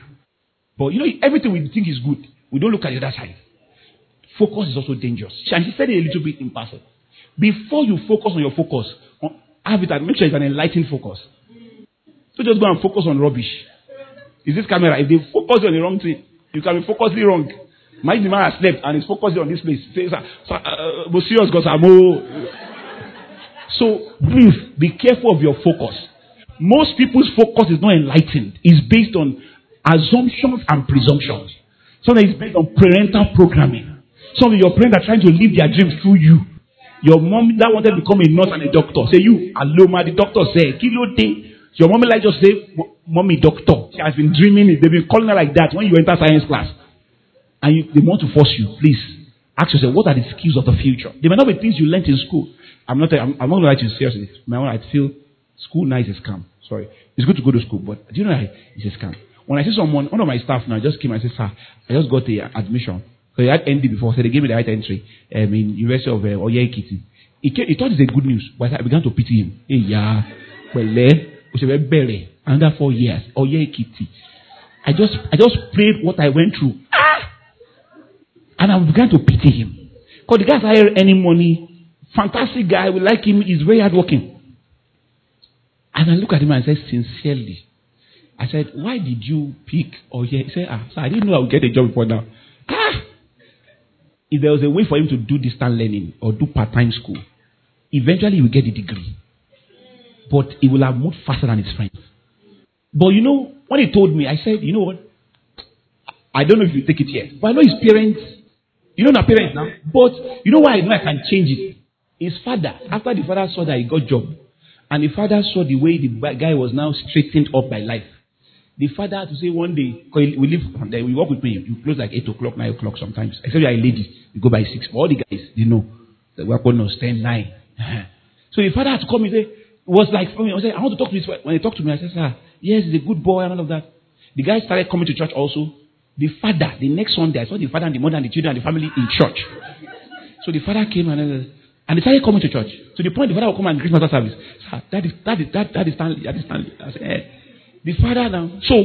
But you know, everything we think is good, we don't look at the other side. Focus is also dangerous. And she said it a little bit in. Before you focus on your focus, have it make sure it's an enlightened focus. So just go and focus on rubbish. Is this camera? If they focus on the wrong thing, you can be focusing wrong. My the man has slept and is focusing on this place. Say, so, uh, but serious because I'm oh. So please be careful of your focus. Most people's focus is not enlightened. It's based on assumptions and presumptions. Some is based on parental programming. Some of your parents are trying to live their dreams through you. Your mom that wanted to become a nurse and a doctor. Say you, Aloma, the doctor said, Kilo day. Your mommy like just say, Mommy, doctor. She has been dreaming it. They've been calling her like that when you enter science class. And you, they want to force you. Please ask yourself, what are the skills of the future? They may not be things you learned in school. I'm not, I'm, I'm not going to write you seriously. My own, I feel school now is a scam. Sorry. It's good to go to school, but do you know it's a scam? When I see someone, one of my staff now just came and said, Sir, I just got the admission. So he had ND before, so they gave me the right entry um, in University of uh. He, came, he thought it's a good news, but I began to pity him. Hey, yeah, well, eh, under four years, Oye Ekiti. I just, I just prayed what I went through. Ah! And I began to pity him. Because the guy's hire any money. Fantastic guy. We like him. He's very hardworking. And I look at him and I said, sincerely, I said, why did you pick Oye? He said, ah, so I didn't know I would get a job before now. Ah! If there was a way for him to do distant learning or do part-time school, eventually he will get a degree. But he will have moved faster than his friends. But you know, when he told me, I said, you know what? I don't know if you take it yet. But I know his parents, you know, my parents now. But you know why I know I can change it? His father, after the father saw that he got job, and the father saw the way the guy was now straightened up by life. The father had to say one day, we live we work with me, you close like 8 o'clock, 9 o'clock sometimes. Except you're a lady, you go by 6. But all the guys, they know. The weapon was 10, 9. Uh-huh. so the father had to come and say, it was like for me, I said, I want to talk to this. When he talked to me, I said, sir, yes, he's a good boy and all of that. The guy started coming to church also. The father, the next Sunday, I saw the father and the mother and the children and the family in church. So the father came and uh, and started coming to church. To the point the father would come and greet master service. Sir, that is that is that, that is Stanley. That is Stanley. I said, eh. The father now. So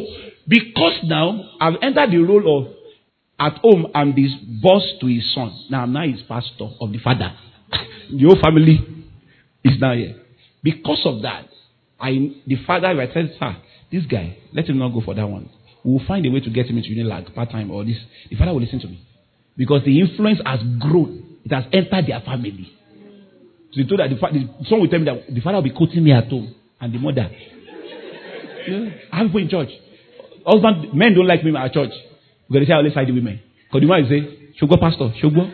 because now I've entered the role of at home I'm the boss to his son. Now I'm now his pastor of the father. the whole family is now here. Because of that, I the father I said, sir, this guy, let him not go for that one. We'll find a way to get him into Unilag part time or this. The father will listen to me. Because the influence has grown. It has entered their family. So he told that the, the son will tell me that the father will be quoting me at home and the mother. Yeah, I have people in church. Husband, men don't like me at church. Because they say I always side the women. Because the man say, Shogbo pastor, Shogbo,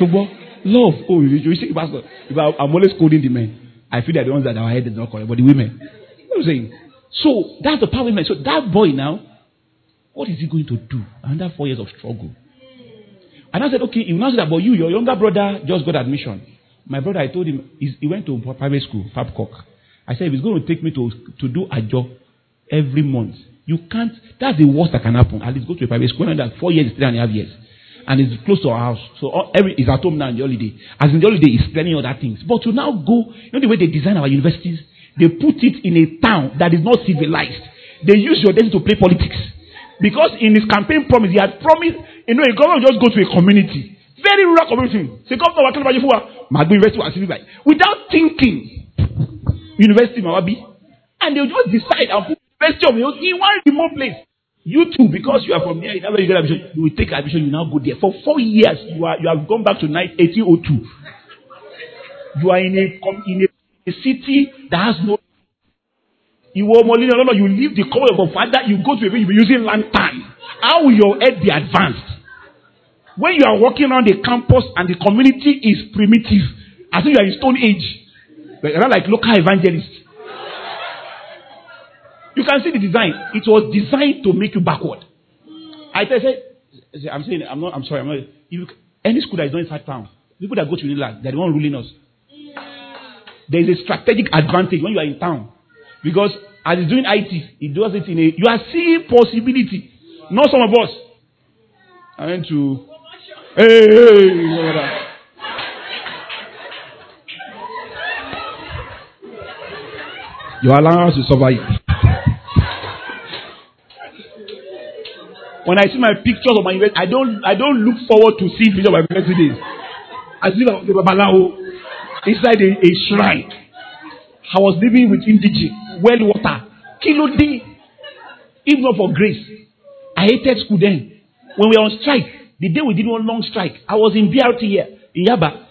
Shogbo, love. Oh, you, see, pastor. If I, am always scolding the men. I feel that the ones that are head is not correct, but the women. You know what I'm saying? So that's the power man. So that boy now, what is he going to do? Under four years of struggle. And I said, okay, you know that, but you, your younger brother, just got admission. My brother, I told him, he went to private school, Babcock. I said, if he's going to take me to, to do a job every month, you can't, that's the worst that can happen. At least go to a private school, and that four years, three and a half years. And it's close to our house. So all, every, he's at home now in the holiday. As in the holiday, he's planning other things. But to now go, you know the way they design our universities? They put it in a town that is not civilized. They use your destiny to play politics. Because in his campaign promise, he had promised, you know, a government just go to a community. Very rural community. Say, Governor, what about you? University was Without thinking, University Mawabi. And they'll just decide and put University of in one remote place. You too, because you are from here, you get admission, you will take admission, you now go there. For four years, you are you have gone back to 1802. You are in a in a city that has no. You are Molina, no, no, you leave the cover of your father, you go to a village, you be using lantern. How will your head be advanced? When you are walking around the campus and the community is primitive, as if you are in stone age, you're not like local evangelists. You can see the design. It was designed to make you backward. I said, I'm saying, I'm not, I'm sorry, I'm not. You, any school that is not inside town, people that go to Unilag, they're the one ruling us there is a strategic advantage when you are in town. Because as he's doing IT, he does it in a you are seeing possibility. Not some of us. I went to hey, hey Your allowance will survive. when I see my pictures of my university, I don't I don't look forward to seeing pictures of my university days. I see the Babalawo inside a, a shrine. I was living with indigene, well water. Kilo D. Not for grace. I hated school then. When we were on strike, the day we did one long strike, I was in BRT here, in Yaba.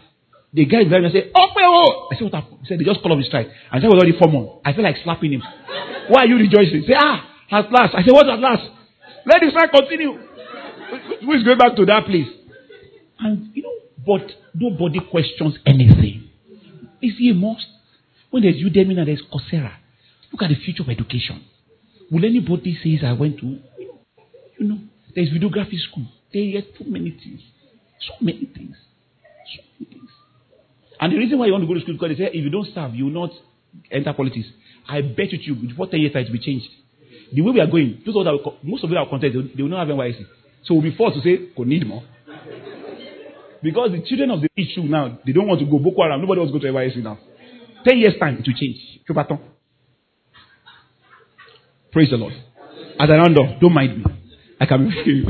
The guy driving said, Oh, oh. I said, What happened? He said, They just called off the strike. And I was already four months. I felt like slapping him. Why are you rejoicing? Say, Ah, at last. I said, What at last? Let the strike continue. Who is going back to that place? And, you know, but nobody questions anything. Is he a must? When there's Udemy and there's Coursera, look at the future of education. Will anybody say I went to? You know, there's videography school. There are too many things. So many things. So many things. And the reason why you want to go to school because they say if you don't serve, you will not enter politics. I bet you, before 10 years, it will be changed. The way we are going, those most of them are content, they will not have NYSC. So we'll be forced to say, could need more. Because the children of the rich now, they don't want to go Boko Haram. Nobody wants to go to NYSC now. Ten years time, it will change. Praise the Lord. As I round don't mind me. I can be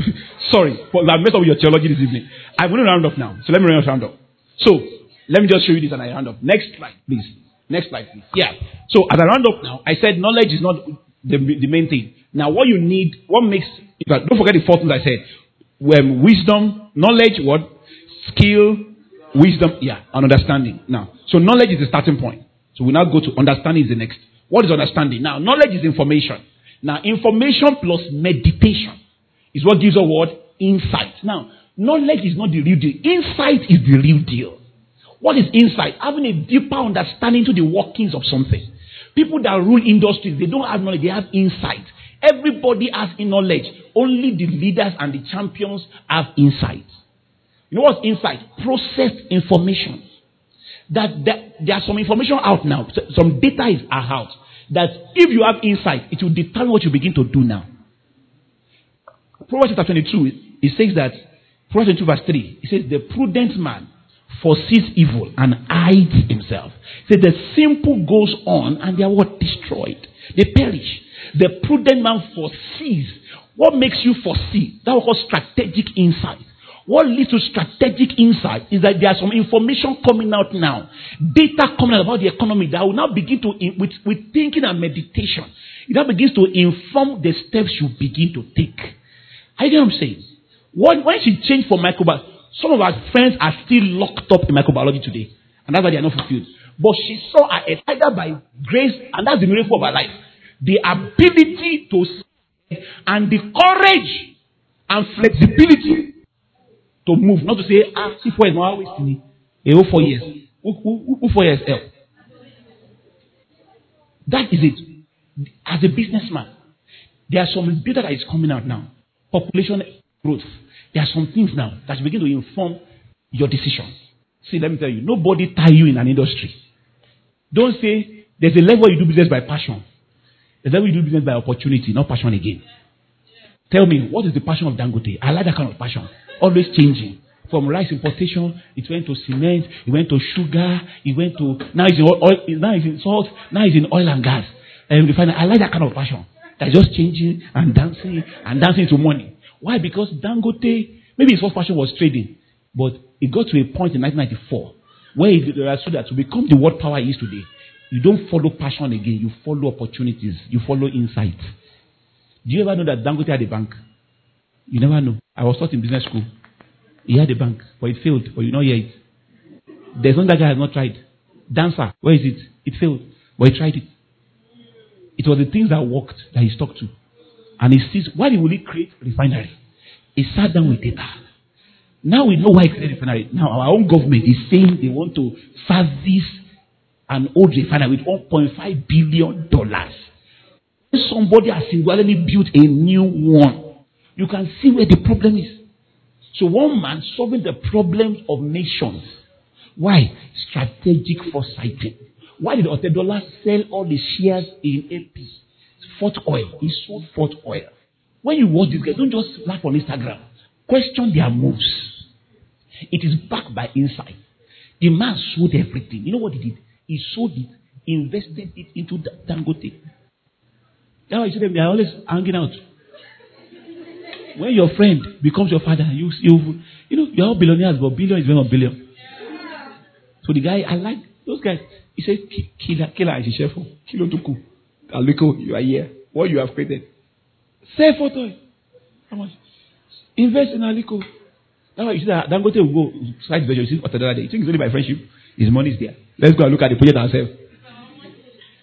sorry, but I've messed up with your theology this evening. I'm going to round up now. So let me round off. So let me just show you this and I round up. Next slide, please. Next slide, please. Yeah. So as I round up now, I said knowledge is not the, the main thing. Now, what you need, what makes, don't forget the four things I said. When wisdom, knowledge, what? skill, wisdom, yeah, and understanding. Now, so knowledge is the starting point. So we now go to understanding is the next. What is understanding? Now, knowledge is information. Now, information plus meditation is what gives a word insight. Now, knowledge is not the real deal. Insight is the real deal. What is insight? Having a deeper understanding to the workings of something. People that rule industries, they don't have knowledge, they have insight. Everybody has knowledge. Only the leaders and the champions have insight. You know what's inside? Processed information. That, that there's some information out now. Some data is out. That if you have insight, it will determine what you begin to do now. Proverbs chapter 22, it says that, Proverbs 22 verse 3, it says, the prudent man foresees evil and hides himself. It says the simple goes on and they are what? Destroyed. They perish. The prudent man foresees. What makes you foresee? That was called strategic insight. What leads to strategic insight is that there are some information coming out now, data coming out about the economy that will now begin to, with, with thinking and meditation, it now begins to inform the steps you begin to take. I get what I'm saying? When, when she changed for microbiology, some of our friends are still locked up in microbiology today, and that's why they are not fulfilled. But she saw her by grace, and that's the miracle of her life. The ability to see, and the courage and flexibility to move, not to say, ah, see four years, now me. A whole four years. Who, who, who four years help? That is it. as a businessman, there are some data that is coming out now. Population growth. There are some things now that begin to inform your decisions. See, let me tell you, nobody tie you in an industry. Don't say there's a level you do business by passion. There's a level you do business by opportunity, not passion again. Tell me, what is the passion of Dangote? I like that kind of passion. Always changing. From rice importation, it went to cement, it went to sugar, it went to now it's in oil, now it's in salt, now it's in oil and gas. And refinery. I like that kind of passion. That's just changing and dancing and dancing to money. Why? Because Dangote, maybe his first passion was trading, but it got to a point in 1994 where he understood that to become the world power he is today, you don't follow passion again, you follow opportunities, you follow insight. Do you ever know that Dangote had a bank? You never know. I was taught in business school. He had a bank, but it failed, but you know hear it. There's one that guy has not tried. Dancer, where is it? It failed, but he tried it. It was the things that worked that he stuck to. And he sees, why will he create refinery? He sat down with data. Now we know why he created refinery. Now our own government is saying they want to service an old refinery with 1.5 billion dollars. Somebody has singularly built a new one. You can see where the problem is. So one man solving the problems of nations. Why? Strategic foresighting. Why did Otedola sell all the shares in AP? Forte Oil. He sold Forte Oil. When you watch this guy, don't just laugh on Instagram. Question their moves. It is backed by insight. The man sold everything. You know what he did? He sold it, invested it into Dangote. That's why you see them, they are always hanging out. When your friend becomes your father, you, you, you know, you're all billionaires, but billion is not billion. So the guy, I like those guys. He said, Killer, killer is chef. Oh. Kilo tuku. Aliko, you are here. What you have created. Sell photo. How much? Invest in Aliko. That's why you see that Dangote will go side version. You see Otedola You think it's only by friendship? His money is there. Let's go and look at the project ourselves.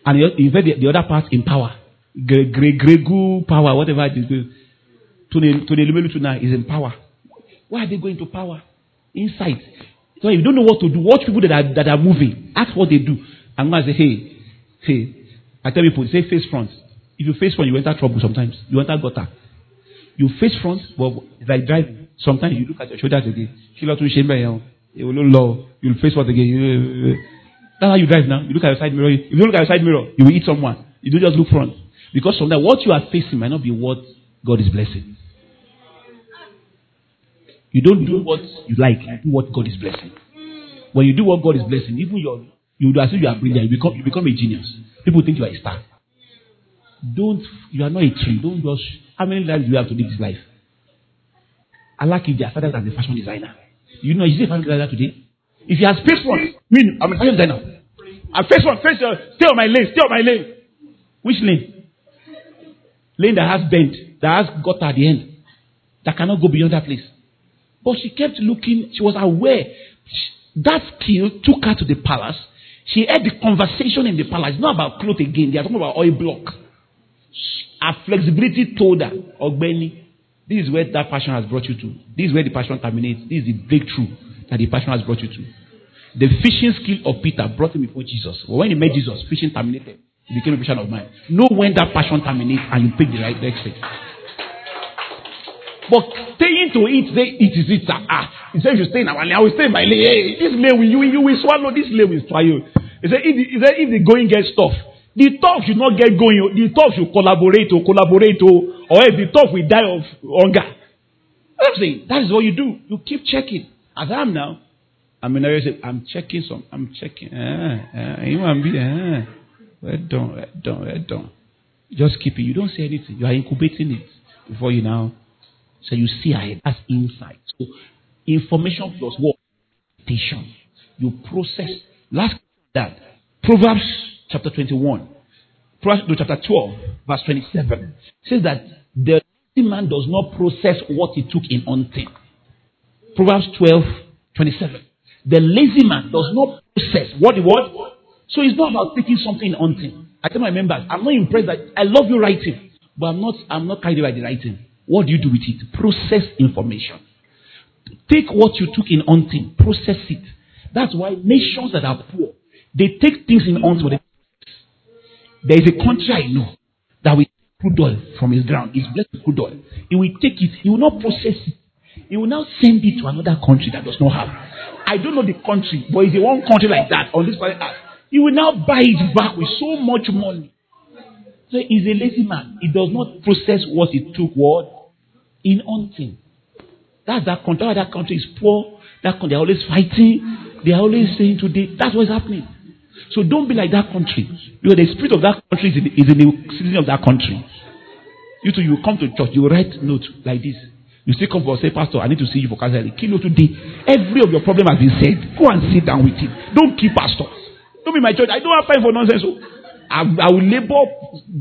And he invest the, the other part in power. Gregu power, whatever it is. To the to the Lumelu tonight is in power. Why are they going to power? Insight. So if you don't know what to do, watch people that are, that are moving. Ask what they do. I'm going to say, hey, hey. I tell people, say face front. If you face front, you enter trouble sometimes. You enter gutter. You face front, but like driving. Sometimes you look at your shoulders again. Kilo to shame You will low. You'll face front again. That's how you drive now. You look at your side mirror. If you look at your side mirror, you will hit someone. You don't just look front. Because sometimes what you are facing might not be what God is blessing. You don't do what you like, you do what God is blessing. When you do what God is blessing, even your you do as if you are brilliant, you become you become a genius. People think you are a star. Don't you are not a tree. Don't just how many lives do you have to live this life? I like are started as a fashion designer. You know, is he a fashion designer today? If you have space one, mean I'm a fashion designer. I face one, face stay on my lane, stay on my lane. Which lane? Lane that has bent, that has got at the end, that cannot go beyond that place. But she kept looking, she was aware. That skill took her to the palace. She heard the conversation in the palace. It's not about clothes again, they are talking about oil block. Her flexibility told her, Ogbeni, this is where that passion has brought you to. This is where the passion terminates. This is the breakthrough that the passion has brought you to. The fishing skill of Peter brought him before Jesus. When he met Jesus, fishing terminated. He became a passion of mine. Know when that passion terminates and you pick the right next thing. But staying to it, say it is it. Ah, he said you stay in our lane. I will stay in my lane. Hey, this lane will you, you will swallow. This lane will swallow. He said if he said if the going gets tough, the talk should not get going. The talk should collaborate or collaborate or, or else the talk will die of hunger. I'm saying that is what you do. You keep checking. As I am now, I'm in area. I'm checking some. I'm checking. Ah, ah, you want be ah. Eh, well done, eh, well done, eh, well done. Just keep it. You don't say anything. You are incubating it before you now so you see ahead. That's insight. So information plus what? You process. Last that. Proverbs chapter 21. Proverbs no, chapter 12, verse 27. Says that the lazy man does not process what he took in hunting. Proverbs 12, 27. The lazy man does not process what he what? So it's not about taking something on hunting. I tell my members, I'm not impressed that I love you writing, but I'm not I'm not carried by the writing. What do you do with it? Process information. Take what you took in hunting, process it. That's why nations that are poor, they take things in hunting. There is a country I know. that will crude oil from his ground. He's blessed with crude oil. He will take it. He will not process it. He will now send it to another country that does not have. I don't know the country, but it's a one country like that on this planet. He will now buy it back with so much money. So he's a lazy man. He does not process what he took what in hunting. That's that country. That country is poor. That country, they're always fighting. They're always saying today. That's what's happening. So don't be like that country. Because the spirit of that country is in, is in the citizen of that country. You too, you come to church, you write note like this. You still come for say, Pastor, I need to see you for counseling. Kill today. Every of your problem has been said. Go and sit down with him. Don't keep pastors. Don't be my church. I don't have time for nonsense. So I, I will labor,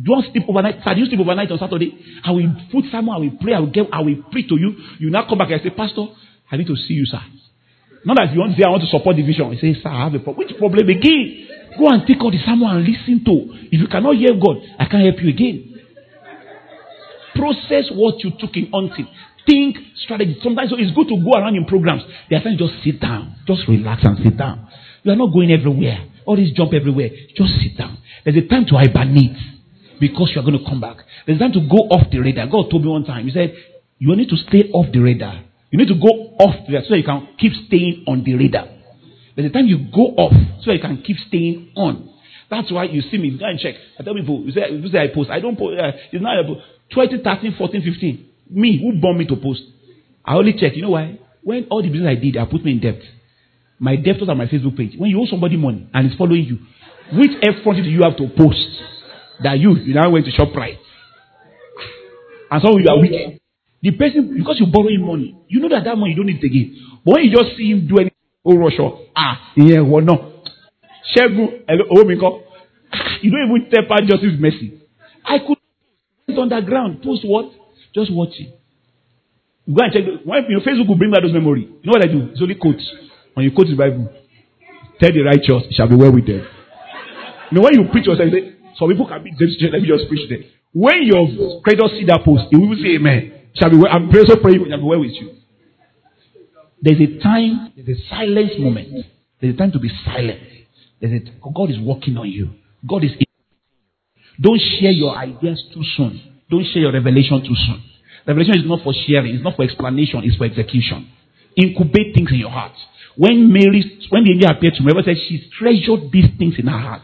don't sleep overnight. I to sleep overnight on Saturday. I will put someone, I will pray, I will get, I will preach to you. You now come back and say, Pastor, I need to see you, sir. Not that you want to say, I want to support the vision. You say, Sir, I have a problem. Which problem again? Go and take all the someone and listen to. If you cannot hear God, I can't help you again. Process what you took in hunting. Think strategy. Sometimes so it's good to go around in programs. There are times just sit down. Just relax and sit down. You are not going everywhere. All this jump everywhere. Just sit down. There's a time to hibernate because you are going to come back. There's a time to go off the radar. God told me one time. He said, You need to stay off the radar. You need to go off the radar so you can keep staying on the radar. There's a time you go off so you can keep staying on. That's why you see me. Go and check. I tell people, you say, you say I post. I don't post. Uh, it's not about 20, 13, 14, 15. Me, who born me to post? I only check. You know why? When all the business I did, I put me in debt. My debt was on my Facebook page. When you owe somebody money and it's following you, which effort do you have to post that you you now went to shop right? And some of you are weak. The person because you borrow him money, you know that that money you don't need it again. But when you just see him do anything, oh Russia, ah, yeah, well no. Shegun, oh me You don't even tell part justice mercy. I could post underground. Post what? Just watch it. Go and check. When your Facebook will bring back those memories. You know what I do? It's only quotes. When you quote the Bible, tell the righteous, it shall be well with them. You know, when you preach yourself, you say, some people can be let me just preach them. When your creditors see that post, he will say amen. Shall be well. I'm so praying, shall be well with you. There's a time, there's a silence moment. There's a time to be silent. There's a, God is working on you. God is. In Don't share your ideas too soon. Don't share your revelation too soon. Revelation is not for sharing. It's not for explanation. It's for execution. Incubate things in your heart. When Mary, when the angel appeared to Mary, said she treasured these things in her heart.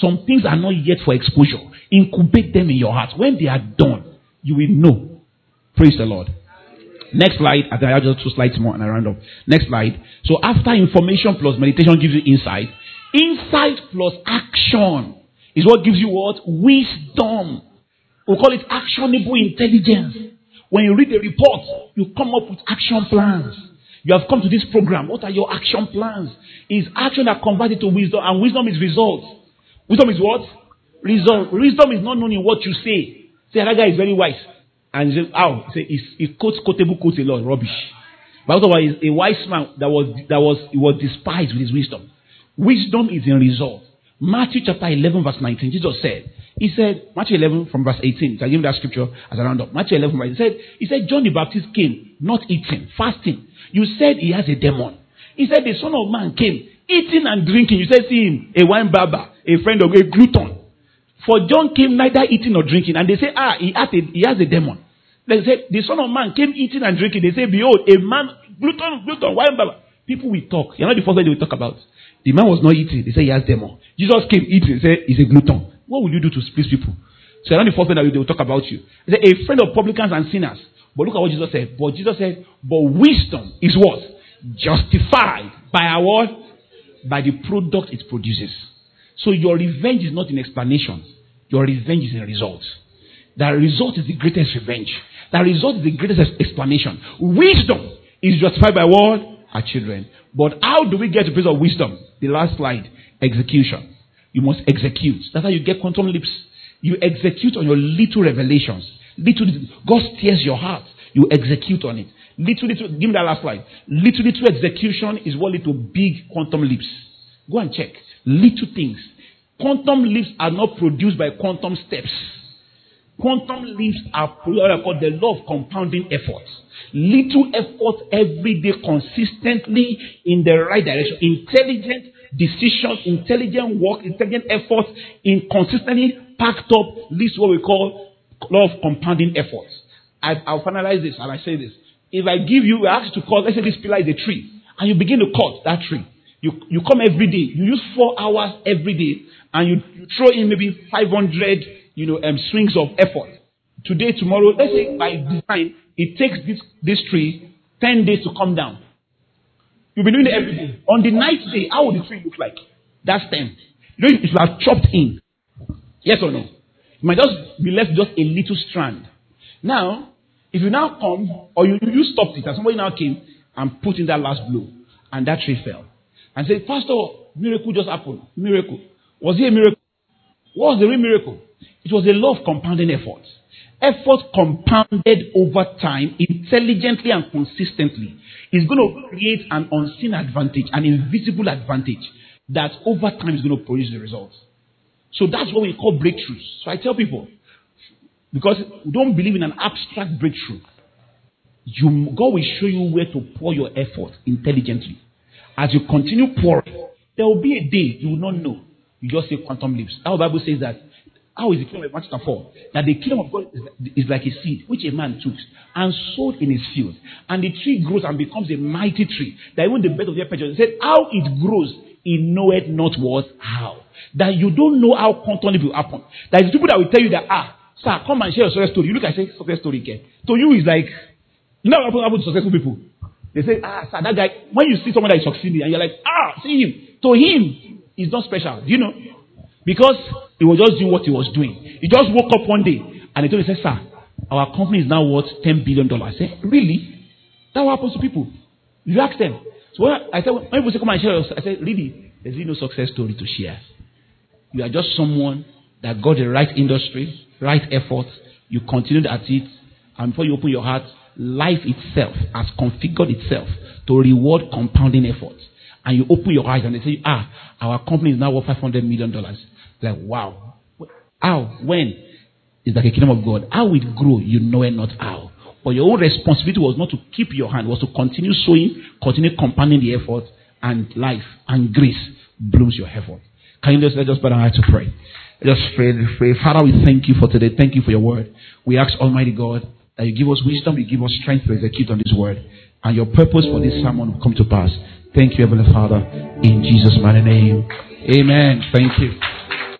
Some things are not yet for exposure. Incubate them in your heart. When they are done, you will know. Praise the Lord. Next slide. I think I have just two slides more and I round up. Next slide. So after information plus meditation gives you insight. Insight plus action is what gives you what? Wisdom. We call it actionable intelligence. When you read the report, you come up with action plans. You have come to this program. What are your action plans? Is action that converted to wisdom, and wisdom is results. Wisdom is what? Result. Wisdom is not known in what you say. Say that guy is very wise. And you say, how? Say he quotes quotable quotes a lot, rubbish. But otherwise, a wise man that was that was he was despised with his wisdom. Wisdom is in result. Matthew chapter 11, verse 19, Jesus said, He said, Matthew 11 from verse 18, so I give that scripture as a roundup. Matthew 11 verse, he said, He said, John the Baptist came, not eating, fasting. You said he has a demon. He said, The Son of Man came, eating and drinking. You said, See him, a winebibber, a friend of a glutton. For John came neither eating nor drinking. And they say, Ah, he has a, he has a demon. They said, The Son of Man came eating and drinking. They say, Behold, a man, glutton, glutton, winebibber. People will talk. You're not the first one they will talk about. The man was not eating. They say he has a demon. Jesus came eating. They say he's a glutton. What will you do to please people? So you're not the first one that they will talk about you. They say a friend of publicans and sinners. But look at what Jesus said. But Jesus said, but wisdom is what? Justified by our what? By the product it produces. So your revenge is not in explanations. Your revenge is in results. That result is the greatest revenge. That result is the greatest explanation. Wisdom is justified by what? Our children. But how do we get to place of wisdom? The last slide. Execution. You must execute. That's how you get quantum leaps. You execute on your little revelations. Little, little. God steers your heart. You execute on it. Little, little. Give me that last slide. Little, little execution is what to big quantum leaps. Go and check. Little things. Quantum leaps are not produced by quantum steps. Quantum leaps are called the law of compounding effort. Little effort every day consistently in the right direction. Intelligent decisions, intelligent work, intelligent effort in consistently packed up leads what we call law of compounding efforts. I, will finalize this and I say this. If I give you, I ask you to cut, let's say this pillar is a tree, and you begin to cut that tree. You, you come every day, you use four hours every day, and you, you throw in maybe 500 you know, um, swings of effort. Today, tomorrow, let's say by design, it takes this, this tree 10 days to come down. You'll be doing it every day. On the ninth day, how would the tree look like? That's 10. You know, it will have chopped in. Yes or no? It might just be left just a little strand. Now, if you now come, or you, you stopped it, and somebody now came and put in that last blow, and that tree fell, and said, Pastor, miracle just happened. Miracle. Was it a miracle? What was the real miracle? It was a law of compounding effort. Effort compounded over time, intelligently and consistently, is going to create an unseen advantage, an invisible advantage that over time is going to produce the results. So that's what we call breakthroughs. So I tell people, because we don't believe in an abstract breakthrough, you, God will show you where to pour your effort intelligently. As you continue pouring, there will be a day you will not know. You just say quantum leaps. Our Bible says that how is the kingdom of God chapter 4? That the kingdom of God is, like a seed which a man took and sowed in his field. And the tree grows and becomes a mighty tree. That even the bed of the He said, How it grows, he knoweth not what how. That you don't know how quantum will happen. That is people that will tell you that, ah, sir, come and share your success story. You look at say success story again. To you is like, you know what happens to successful people? They say, ah, sir, that guy, when you see someone that is succeeding and you're like, ah, see him. To him, he's not special. Do you know? Because he was just doing what he was doing. He just woke up one day and he told me, Sir, our company is now worth $10 billion. I said, Really? That happens to people. You ask them. So when I said, when people say, Come and share, I said, Really? There's no success story to share. You are just someone that got the right industry, right effort. You continued at it. And before you open your heart, life itself has configured itself to reward compounding efforts. And you open your eyes and they say, ah, our company is now worth $500 million. Like, wow. How? When? It's like a kingdom of God. How it grow, you know it not how. But your own responsibility was not to keep your hand, was to continue sowing, continue compounding the effort, and life and grace blooms your effort. Can you just let us bow our to pray? Just pray, pray. Father, we thank you for today. Thank you for your word. We ask Almighty God that you give us wisdom, you give us strength to execute on this word. And your purpose for this sermon will come to pass. Thank you, Heavenly Father, in Jesus' mighty name. Amen. Thank you.